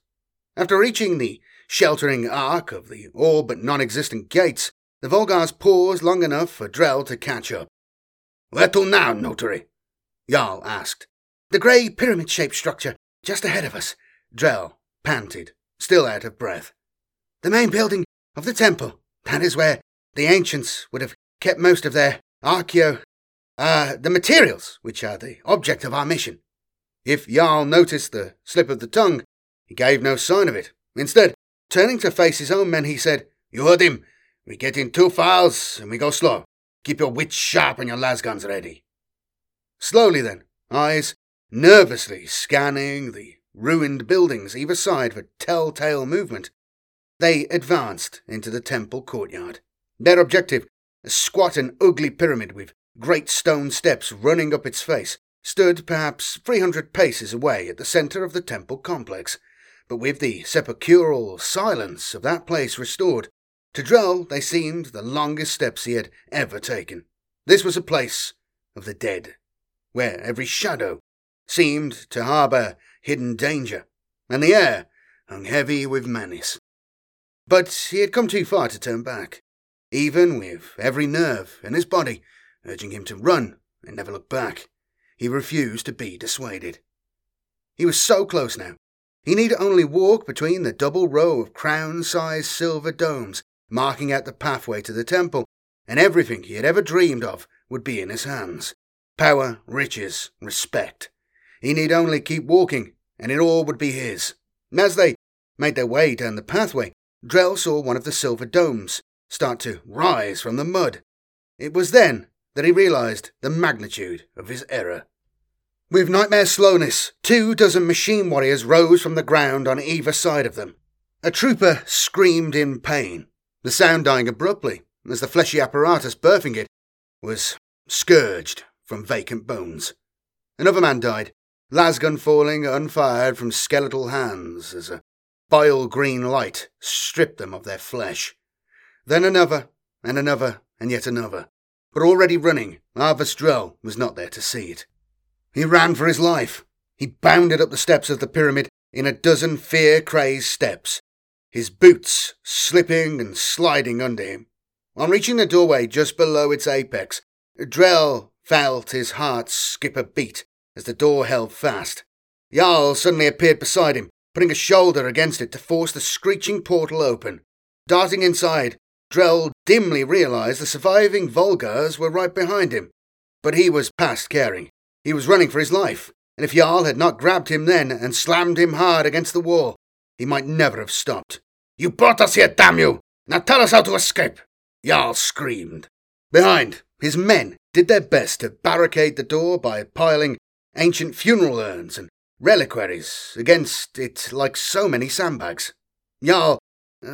After reaching the sheltering arc of the all but non existent gates, the Volgars paused long enough for Drell to catch up. Where to now, notary? Jarl asked. The grey pyramid shaped structure just ahead of us, Drell panted, still out of breath. The main building of the temple. That is where the ancients would have kept most of their archaeo, uh, the materials which are the object of our mission. If Jarl noticed the slip of the tongue, he gave no sign of it. Instead, turning to face his own men, he said, You heard him. We get in two files and we go slow. Keep your wits sharp and your lasguns ready. Slowly then, eyes nervously scanning the ruined buildings either side for telltale movement, they advanced into the temple courtyard. Their objective, a squat and ugly pyramid with great stone steps running up its face, stood perhaps 300 paces away at the centre of the temple complex. But with the sepulchral silence of that place restored, to Drell they seemed the longest steps he had ever taken. This was a place of the dead, where every shadow seemed to harbour hidden danger, and the air hung heavy with menace. But he had come too far to turn back even with every nerve in his body urging him to run and never look back. He refused to be dissuaded. He was so close now. He need only walk between the double row of crown sized silver domes marking out the pathway to the temple, and everything he had ever dreamed of would be in his hands power, riches, respect. He need only keep walking, and it all would be his. As they made their way down the pathway, Drell saw one of the silver domes start to rise from the mud. It was then that he realized the magnitude of his error. With nightmare slowness, two dozen machine warriors rose from the ground on either side of them. A trooper screamed in pain, the sound dying abruptly as the fleshy apparatus birthing it was scourged from vacant bones. Another man died, lasgun falling unfired from skeletal hands as a bile green light stripped them of their flesh. Then another, and another, and yet another. But already running, Arvis Drell was not there to see it. He ran for his life. He bounded up the steps of the pyramid in a dozen fear crazed steps, his boots slipping and sliding under him. On reaching the doorway just below its apex, Drell felt his heart skip a beat as the door held fast. Jarl suddenly appeared beside him, putting a shoulder against it to force the screeching portal open. Darting inside, Drell dimly realized the surviving Volgars were right behind him. But he was past caring. He was running for his life, and if Jarl had not grabbed him then and slammed him hard against the wall, he might never have stopped. You brought us here, damn you! Now tell us how to escape! Jarl screamed. Behind, his men did their best to barricade the door by piling ancient funeral urns and reliquaries against it like so many sandbags. Jarl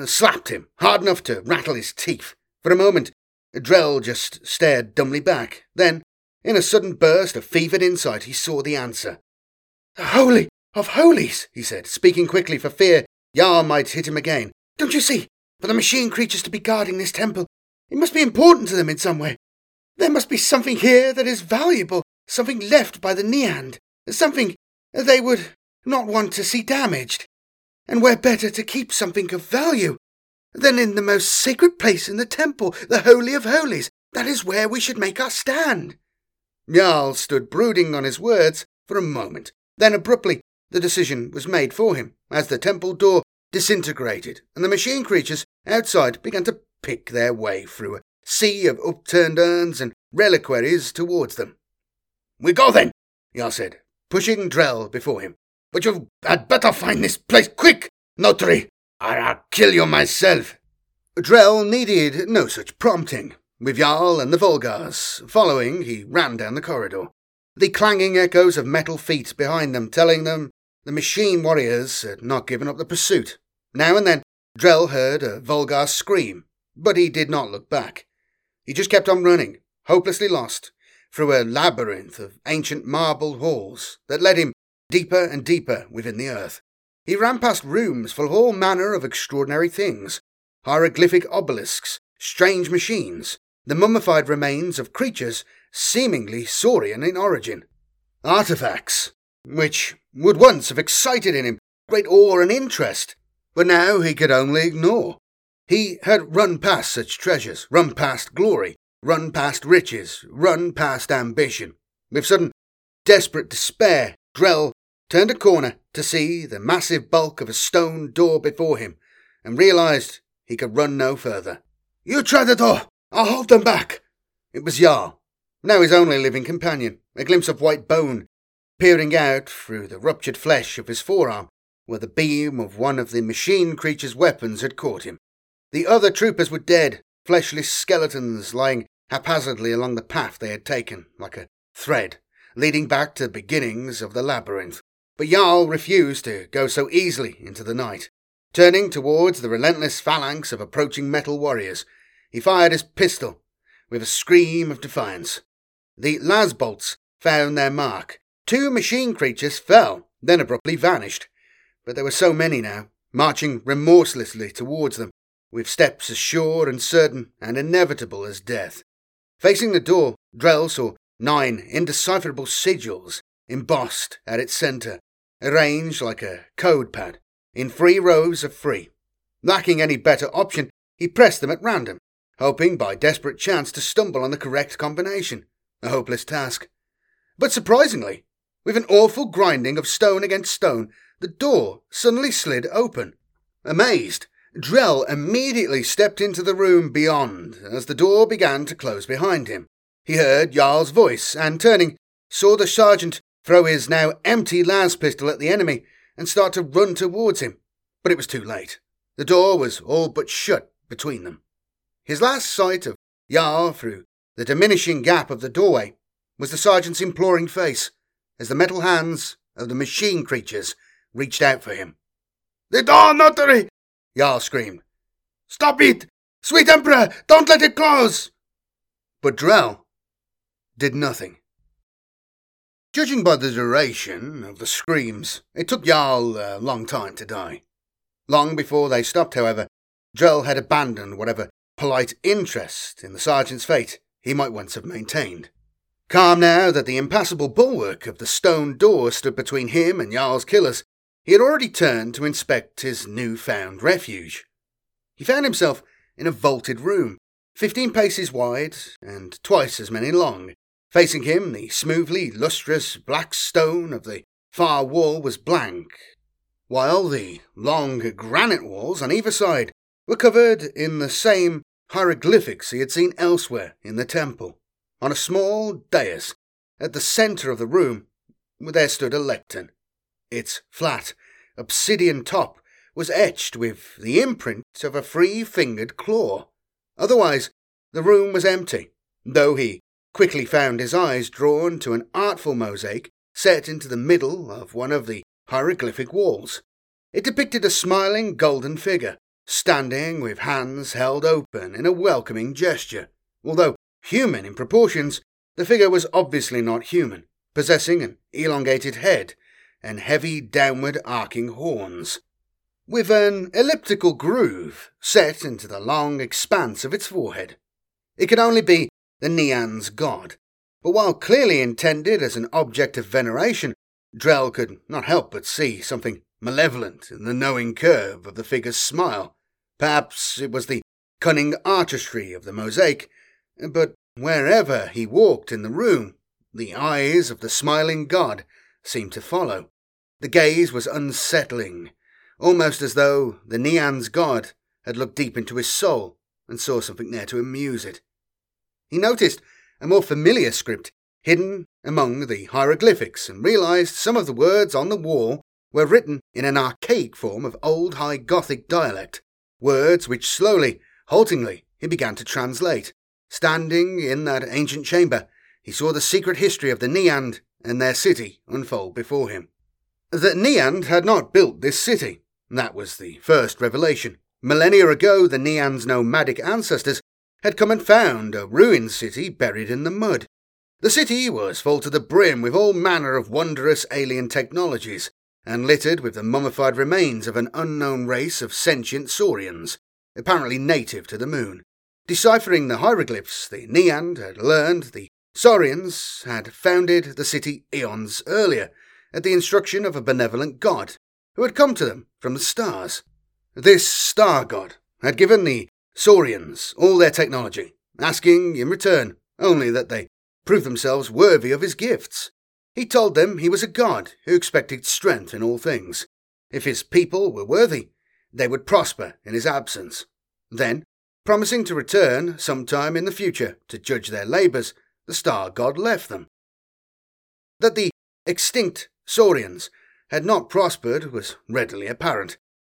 slapped him hard enough to rattle his teeth. For a moment, Drell just stared dumbly back. Then, in a sudden burst of fevered insight, he saw the answer. The Holy of Holies, he said, speaking quickly for fear Jarl might hit him again. Don't you see? For the machine creatures to be guarding this temple, it must be important to them in some way. There must be something here that is valuable, something left by the Neand, something they would not want to see damaged. And where better to keep something of value than in the most sacred place in the temple, the Holy of Holies? That is where we should make our stand. Jarl stood brooding on his words for a moment. Then abruptly, the decision was made for him as the temple door disintegrated and the machine creatures outside began to pick their way through a sea of upturned urns and reliquaries towards them. We go then, Jarl said, pushing Drell before him. But you had better find this place quick, notary, or I'll kill you myself. Drell needed no such prompting. With Jarl and the Volgars following, he ran down the corridor, the clanging echoes of metal feet behind them telling them the machine warriors had not given up the pursuit. Now and then, Drell heard a Volgar scream, but he did not look back. He just kept on running, hopelessly lost, through a labyrinth of ancient marble halls that led him deeper and deeper within the earth. He ran past rooms full of all manner of extraordinary things hieroglyphic obelisks, strange machines, the mummified remains of creatures seemingly saurian in origin. Artifacts, which would once have excited in him great awe and interest, but now he could only ignore. He had run past such treasures, run past glory, run past riches, run past ambition. With sudden, desperate despair, Drell turned a corner to see the massive bulk of a stone door before him and realized he could run no further. You try the door! I'll hold them back! It was Jarl, now his only living companion, a glimpse of white bone peering out through the ruptured flesh of his forearm where the beam of one of the machine creature's weapons had caught him. The other troopers were dead, fleshless skeletons lying haphazardly along the path they had taken, like a thread, leading back to the beginnings of the labyrinth. But Jarl refused to go so easily into the night. Turning towards the relentless phalanx of approaching metal warriors, he fired his pistol with a scream of defiance. The las bolts found their mark. Two machine creatures fell, then abruptly vanished. But there were so many now, marching remorselessly towards them, with steps as sure and certain and inevitable as death. Facing the door, Drell saw nine indecipherable sigils embossed at its centre, arranged like a code pad, in three rows of three. Lacking any better option, he pressed them at random, hoping by desperate chance to stumble on the correct combination. A hopeless task. But surprisingly, with an awful grinding of stone against stone, the door suddenly slid open. Amazed, Drell immediately stepped into the room beyond as the door began to close behind him. He heard Jarl's voice and, turning, saw the sergeant throw his now empty las pistol at the enemy and start to run towards him. But it was too late. The door was all but shut between them. His last sight of Jarl through the diminishing gap of the doorway was the sergeant's imploring face as the metal hands of the machine creatures reached out for him. The door, notary! Jarl screamed. Stop it! Sweet Emperor, don't let it close! But Drell did nothing. Judging by the duration of the screams, it took Jarl a long time to die. Long before they stopped, however, Drell had abandoned whatever polite interest in the sergeant's fate he might once have maintained. Calm now that the impassable bulwark of the stone door stood between him and Jarl's killers, he had already turned to inspect his new-found refuge. He found himself in a vaulted room, fifteen paces wide and twice as many long, Facing him, the smoothly lustrous black stone of the far wall was blank, while the long granite walls on either side were covered in the same hieroglyphics he had seen elsewhere in the temple. On a small dais at the centre of the room there stood a lectern. Its flat, obsidian top was etched with the imprint of a free fingered claw. Otherwise, the room was empty, though he quickly found his eyes drawn to an artful mosaic set into the middle of one of the hieroglyphic walls. It depicted a smiling golden figure, standing with hands held open in a welcoming gesture. Although human in proportions, the figure was obviously not human, possessing an elongated head and heavy downward arcing horns, with an elliptical groove set into the long expanse of its forehead. It could only be the Neand's god. But while clearly intended as an object of veneration, Drell could not help but see something malevolent in the knowing curve of the figure's smile. Perhaps it was the cunning artistry of the mosaic, but wherever he walked in the room, the eyes of the smiling god seemed to follow. The gaze was unsettling, almost as though the Neand's god had looked deep into his soul and saw something there to amuse it. He noticed a more familiar script hidden among the hieroglyphics and realized some of the words on the wall were written in an archaic form of old High Gothic dialect, words which slowly, haltingly, he began to translate. Standing in that ancient chamber, he saw the secret history of the Neand and their city unfold before him. That Neand had not built this city, that was the first revelation. Millennia ago, the Neand's nomadic ancestors had come and found a ruined city buried in the mud. The city was full to the brim with all manner of wondrous alien technologies, and littered with the mummified remains of an unknown race of sentient saurians, apparently native to the moon. Deciphering the hieroglyphs, the Neand had learned the Saurians had founded the city eons earlier, at the instruction of a benevolent god, who had come to them from the stars. This star god had given the Saurians, all their technology, asking in return only that they prove themselves worthy of his gifts. He told them he was a god who expected strength in all things. If his people were worthy, they would prosper in his absence. Then, promising to return sometime in the future to judge their labours, the star god left them. That the extinct Saurians had not prospered was readily apparent.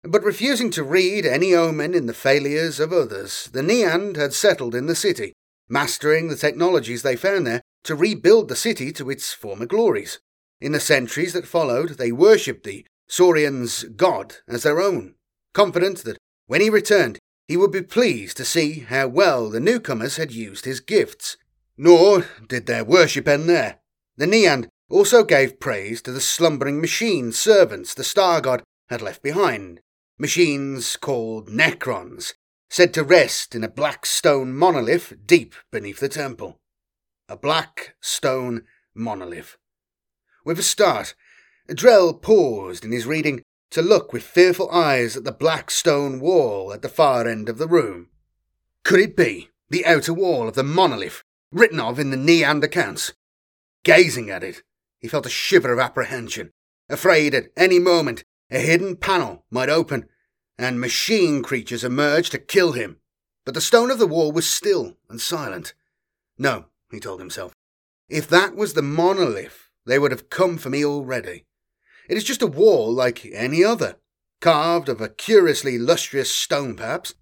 But refusing to read any omen in the failures of others, the Neand had settled in the city, mastering the technologies they found there to rebuild the city to its former glories. In the centuries that followed, they worshipped the Saurians' god as their own, confident that when he returned, he would be pleased to see how well the newcomers had used his gifts. Nor did their worship end there. The Neand also gave praise to the slumbering machine servants the star god had left behind, machines called Necrons, said to rest in a black stone monolith deep beneath the temple. A black stone monolith. With a start, Drell paused in his reading to look with fearful eyes at the black stone wall at the far end of the room. Could it be the outer wall of the monolith written of in the Neand accounts? Gazing at it, he felt a shiver of apprehension, afraid at any moment a hidden panel might open, and machine creatures emerge to kill him. But the stone of the wall was still and silent. No, he told himself. If that was the monolith, they would have come for me already. It is just a wall like any other, carved of a curiously lustrous stone perhaps,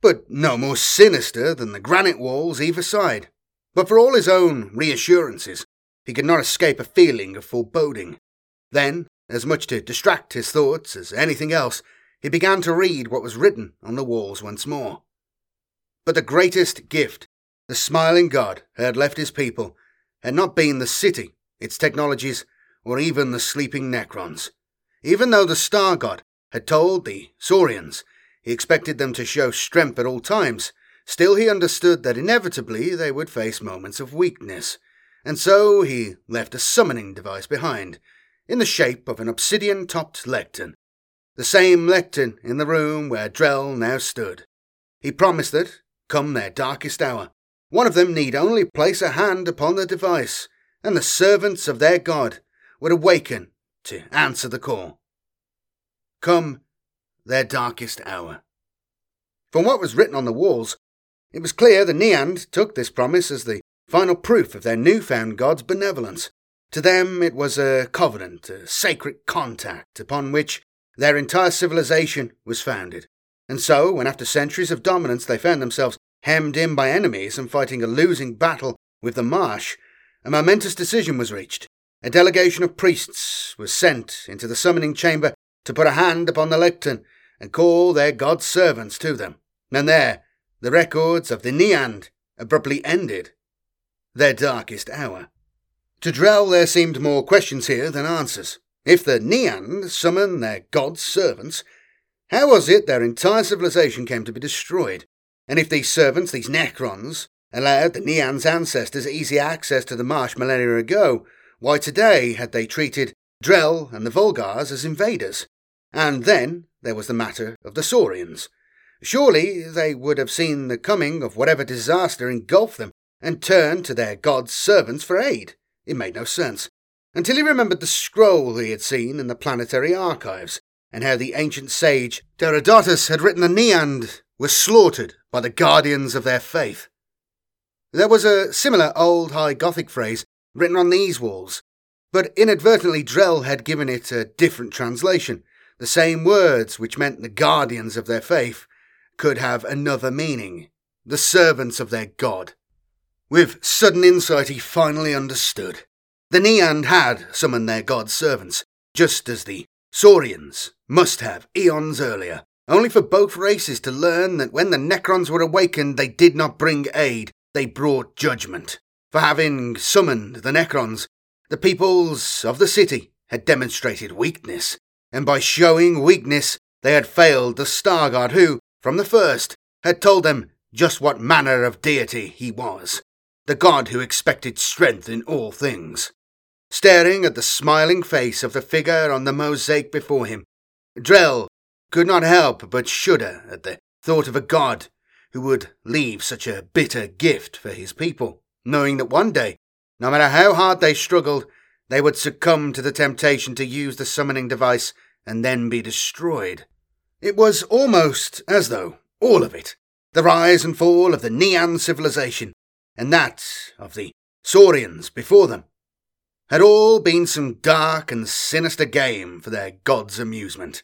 but no more sinister than the granite walls either side. But for all his own reassurances, he could not escape a feeling of foreboding. Then, as much to distract his thoughts as anything else, he began to read what was written on the walls once more. But the greatest gift the smiling God had left his people had not been the city its technologies, or even the sleeping Necrons. Even though the Star God had told the Saurians he expected them to show strength at all times, still he understood that inevitably they would face moments of weakness, and so he left a summoning device behind, in the shape of an obsidian topped lectern, the same lectern in the room where Drell now stood. He promised that, come their darkest hour, one of them need only place a hand upon the device, and the servants of their God would awaken to answer the call. Come their darkest hour. From what was written on the walls, it was clear the Neand took this promise as the final proof of their newfound God's benevolence. To them it was a covenant, a sacred contact upon which their entire civilization was founded. And so, when after centuries of dominance they found themselves hemmed in by enemies and fighting a losing battle with the marsh, a momentous decision was reached. A delegation of priests was sent into the summoning chamber to put a hand upon the lectern and call their god's servants to them. And there, the records of the Neand abruptly ended their darkest hour. To Drell, there seemed more questions here than answers. If the Neand summoned their god's servants, how was it their entire civilization came to be destroyed? And if these servants, these Necrons, allowed the Neand's ancestors easy access to the marsh millennia ago, why today had they treated Drell and the Volgars as invaders? And then there was the matter of the Saurians. Surely they would have seen the coming of whatever disaster engulfed them and turned to their god's servants for aid. It made no sense. Until he remembered the scroll he had seen in the planetary archives, and how the ancient sage Terodotus had written the Neand were slaughtered by the guardians of their faith. There was a similar old High Gothic phrase written on these walls, but inadvertently Drell had given it a different translation, the same words which meant the guardians of their faith could have another meaning the servants of their god. With sudden insight, he finally understood. The Neand had summoned their god's servants, just as the Saurians must have eons earlier, only for both races to learn that when the Necrons were awakened, they did not bring aid, they brought judgment. For having summoned the Necrons, the peoples of the city had demonstrated weakness, and by showing weakness, they had failed the Star God who, from the first, had told them just what manner of deity he was the god who expected strength in all things. Staring at the smiling face of the figure on the mosaic before him, Drell could not help but shudder at the thought of a god who would leave such a bitter gift for his people, knowing that one day, no matter how hard they struggled, they would succumb to the temptation to use the summoning device and then be destroyed. It was almost as though all of it, the rise and fall of the Neand civilization, and that of the Saurians before them, had all been some dark and sinister game for their god's amusement.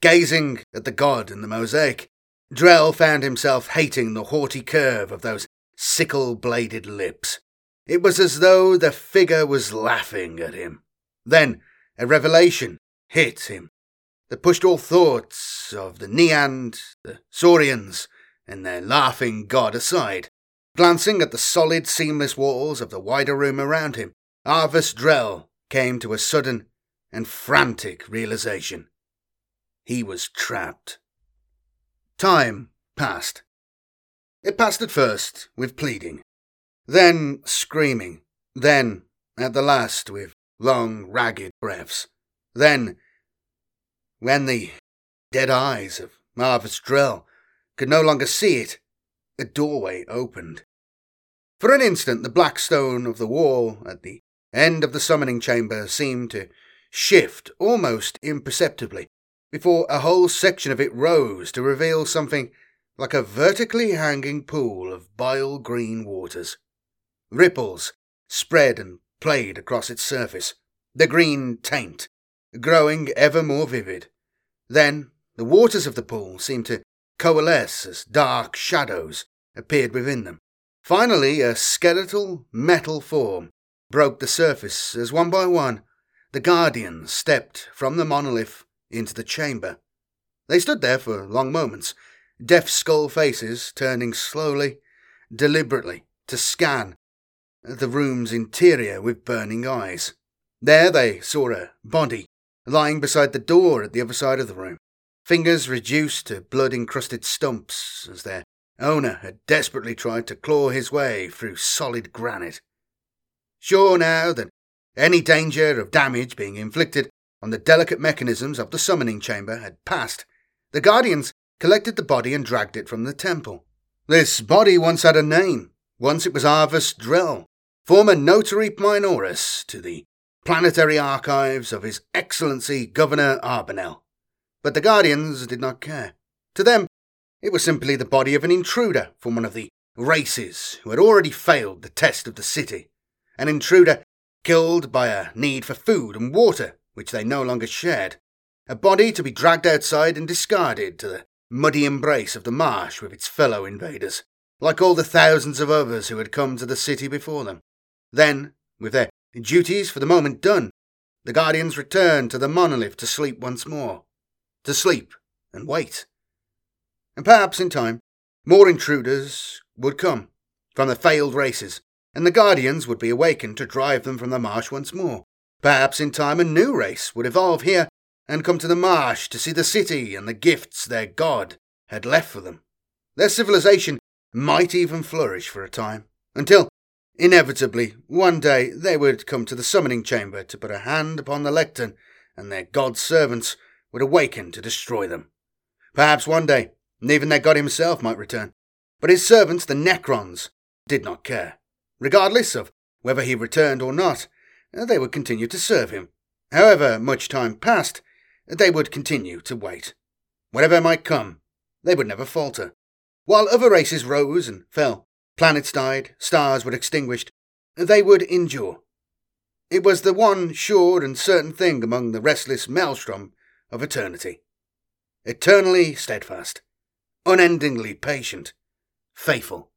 Gazing at the god in the mosaic, Drell found himself hating the haughty curve of those sickle bladed lips. It was as though the figure was laughing at him. Then a revelation hit him that pushed all thoughts of the Neand, the Saurians, and their laughing god aside. Glancing at the solid, seamless walls of the wider room around him, Arvis Drell came to a sudden and frantic realization. He was trapped. Time passed. It passed at first with pleading, then screaming, then, at the last, with long, ragged breaths, then when the dead eyes of Arvis Drell could no longer see it, a doorway opened. For an instant, the black stone of the wall at the end of the summoning chamber seemed to shift almost imperceptibly before a whole section of it rose to reveal something like a vertically hanging pool of bile green waters. Ripples spread and played across its surface, the green taint growing ever more vivid. Then the waters of the pool seemed to coalesce as dark shadows appeared within them. Finally, a skeletal metal form broke the surface as one by one the guardians stepped from the monolith into the chamber. They stood there for long moments, deaf skull faces turning slowly, deliberately, to scan the room's interior with burning eyes. There they saw a body lying beside the door at the other side of the room, fingers reduced to blood encrusted stumps as their owner had desperately tried to claw his way through solid granite. Sure now that any danger of damage being inflicted on the delicate mechanisms of the summoning chamber had passed, the Guardians collected the body and dragged it from the temple. This body once had a name. Once it was Arvis Drell, former notary minoris to the planetary archives of His Excellency Governor Arbanel. But the Guardians did not care. To them, it was simply the body of an intruder from one of the races who had already failed the test of the city. An intruder killed by a need for food and water, which they no longer shared. A body to be dragged outside and discarded to the muddy embrace of the marsh with its fellow invaders, like all the thousands of others who had come to the city before them. Then, with their duties for the moment done, the Guardians returned to the monolith to sleep once more. To sleep and wait. And perhaps in time, more intruders would come from the failed races, and the Guardians would be awakened to drive them from the marsh once more. Perhaps in time a new race would evolve here and come to the marsh to see the city and the gifts their god had left for them. Their civilization might even flourish for a time, until, inevitably, one day they would come to the summoning chamber to put a hand upon the lectern, and their god's servants would awaken to destroy them. Perhaps one day, even their god himself might return, but his servants, the Necrons, did not care. Regardless of whether he returned or not, uh, they would continue to serve him. However much time passed, they would continue to wait. Whatever might come, they would never falter. While other races rose and fell, planets died, stars were extinguished, they would endure. It was the one sure and certain thing among the restless maelstrom of eternity. Eternally steadfast, unendingly patient, faithful,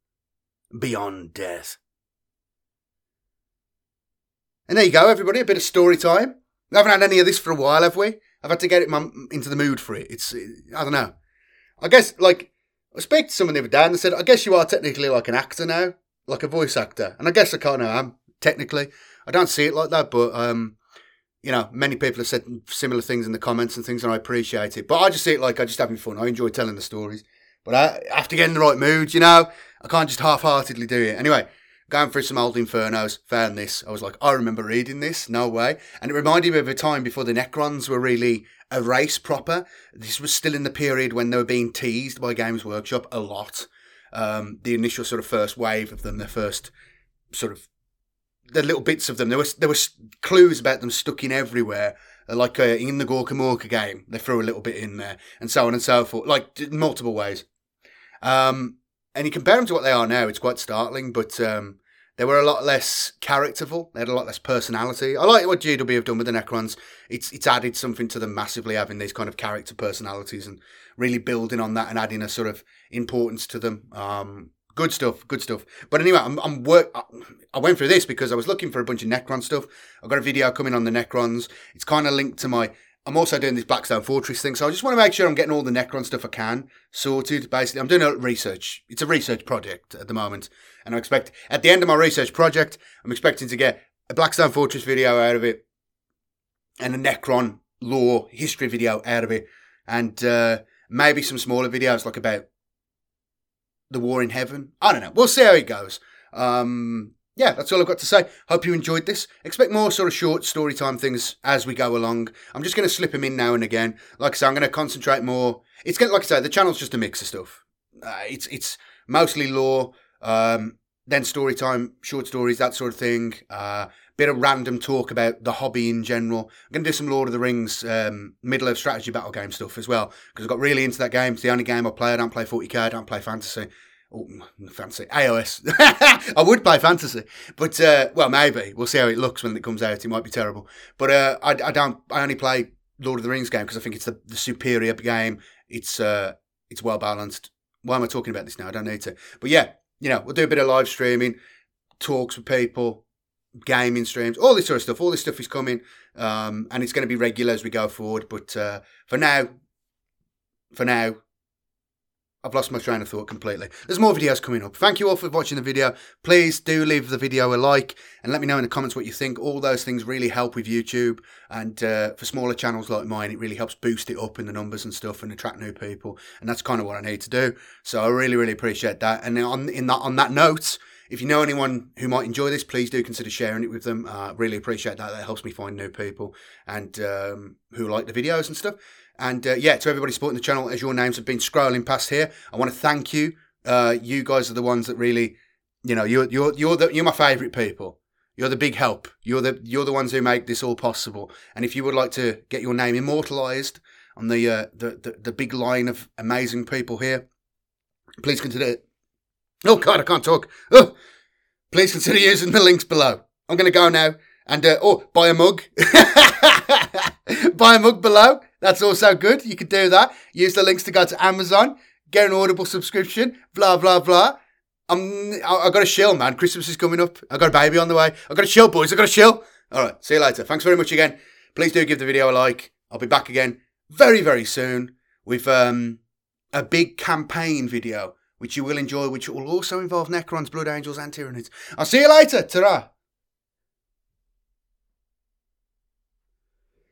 beyond death. And there you go, everybody, a bit of story time. We haven't had any of this for a while, have we? I've had to get it into the mood for it. It's I don't know. I guess like I spoke to someone the other day and they said, I guess you are technically like an actor now, like a voice actor. And I guess I kind of am technically. I don't see it like that, but um, you know, many people have said similar things in the comments and things, and I appreciate it. But I just see it like I'm just having fun. I enjoy telling the stories, but I have to get in the right mood. You know, I can't just half-heartedly do it. Anyway, going through some old infernos, found this. I was like, I remember reading this. No way. And it reminded me of a time before the Necrons were really a race proper. This was still in the period when they were being teased by Games Workshop a lot. Um, the initial sort of first wave of them, the first sort of the little bits of them. There was there was clues about them stuck in everywhere. Like uh, in the Gorkamorka game, they threw a little bit in there, and so on and so forth, like multiple ways. Um, and you compare them to what they are now, it's quite startling. But um, they were a lot less characterful. They had a lot less personality. I like what GW have done with the Necrons. It's it's added something to them massively, having these kind of character personalities and really building on that and adding a sort of importance to them. Um, good stuff, good stuff. But anyway, I'm, I'm work. I went through this because I was looking for a bunch of Necron stuff. I've got a video coming on the Necrons. It's kind of linked to my I'm also doing this Blackstone Fortress thing, so I just want to make sure I'm getting all the Necron stuff I can sorted. Basically, I'm doing a research. It's a research project at the moment, and I expect at the end of my research project, I'm expecting to get a Blackstone Fortress video out of it, and a Necron lore history video out of it, and uh, maybe some smaller videos like about the war in heaven. I don't know. We'll see how it goes. Um, yeah, that's all I've got to say. Hope you enjoyed this. Expect more sort of short story time things as we go along. I'm just going to slip them in now and again. Like I say, I'm going to concentrate more. It's going like I say, the channel's just a mix of stuff. Uh, it's it's mostly lore, um, then story time, short stories, that sort of thing. Uh, bit of random talk about the hobby in general. I'm going to do some Lord of the Rings um, Middle Earth strategy battle game stuff as well because I got really into that game. It's the only game I play. I don't play 40k. I don't play fantasy. Oh, fancy AOS. I would play fantasy, but uh, well, maybe we'll see how it looks when it comes out. It might be terrible, but uh, I, I don't. I only play Lord of the Rings game because I think it's the, the superior game. It's uh, it's well balanced. Why am I talking about this now? I don't need to. But yeah, you know, we'll do a bit of live streaming, talks with people, gaming streams, all this sort of stuff. All this stuff is coming, um, and it's going to be regular as we go forward. But uh, for now, for now, I've lost my train of thought completely. There's more videos coming up. Thank you all for watching the video. Please do leave the video a like and let me know in the comments what you think. All those things really help with YouTube. And uh, for smaller channels like mine, it really helps boost it up in the numbers and stuff and attract new people. And that's kind of what I need to do. So I really, really appreciate that. And on in that on that note, if you know anyone who might enjoy this, please do consider sharing it with them. Uh, really appreciate that. That helps me find new people and um, who like the videos and stuff. And uh, yeah, to everybody supporting the channel, as your names have been scrolling past here, I want to thank you. Uh, you guys are the ones that really, you know, you're you're you're the you're my favourite people. You're the big help. You're the you're the ones who make this all possible. And if you would like to get your name immortalised on the, uh, the the the big line of amazing people here, please consider. Oh God, I can't talk. Oh, please consider using the links below. I'm going to go now and uh, oh, buy a mug. buy a mug below. That's also good. You could do that. Use the links to go to Amazon, get an Audible subscription, blah, blah, blah. I'm, I, got a chill, man. Christmas is coming up. I got a baby on the way. I got a chill, boys. I got a chill. All right. See you later. Thanks very much again. Please do give the video a like. I'll be back again very, very soon with um, a big campaign video, which you will enjoy, which will also involve Necrons, Blood Angels, and Tyranids. I'll see you later. ta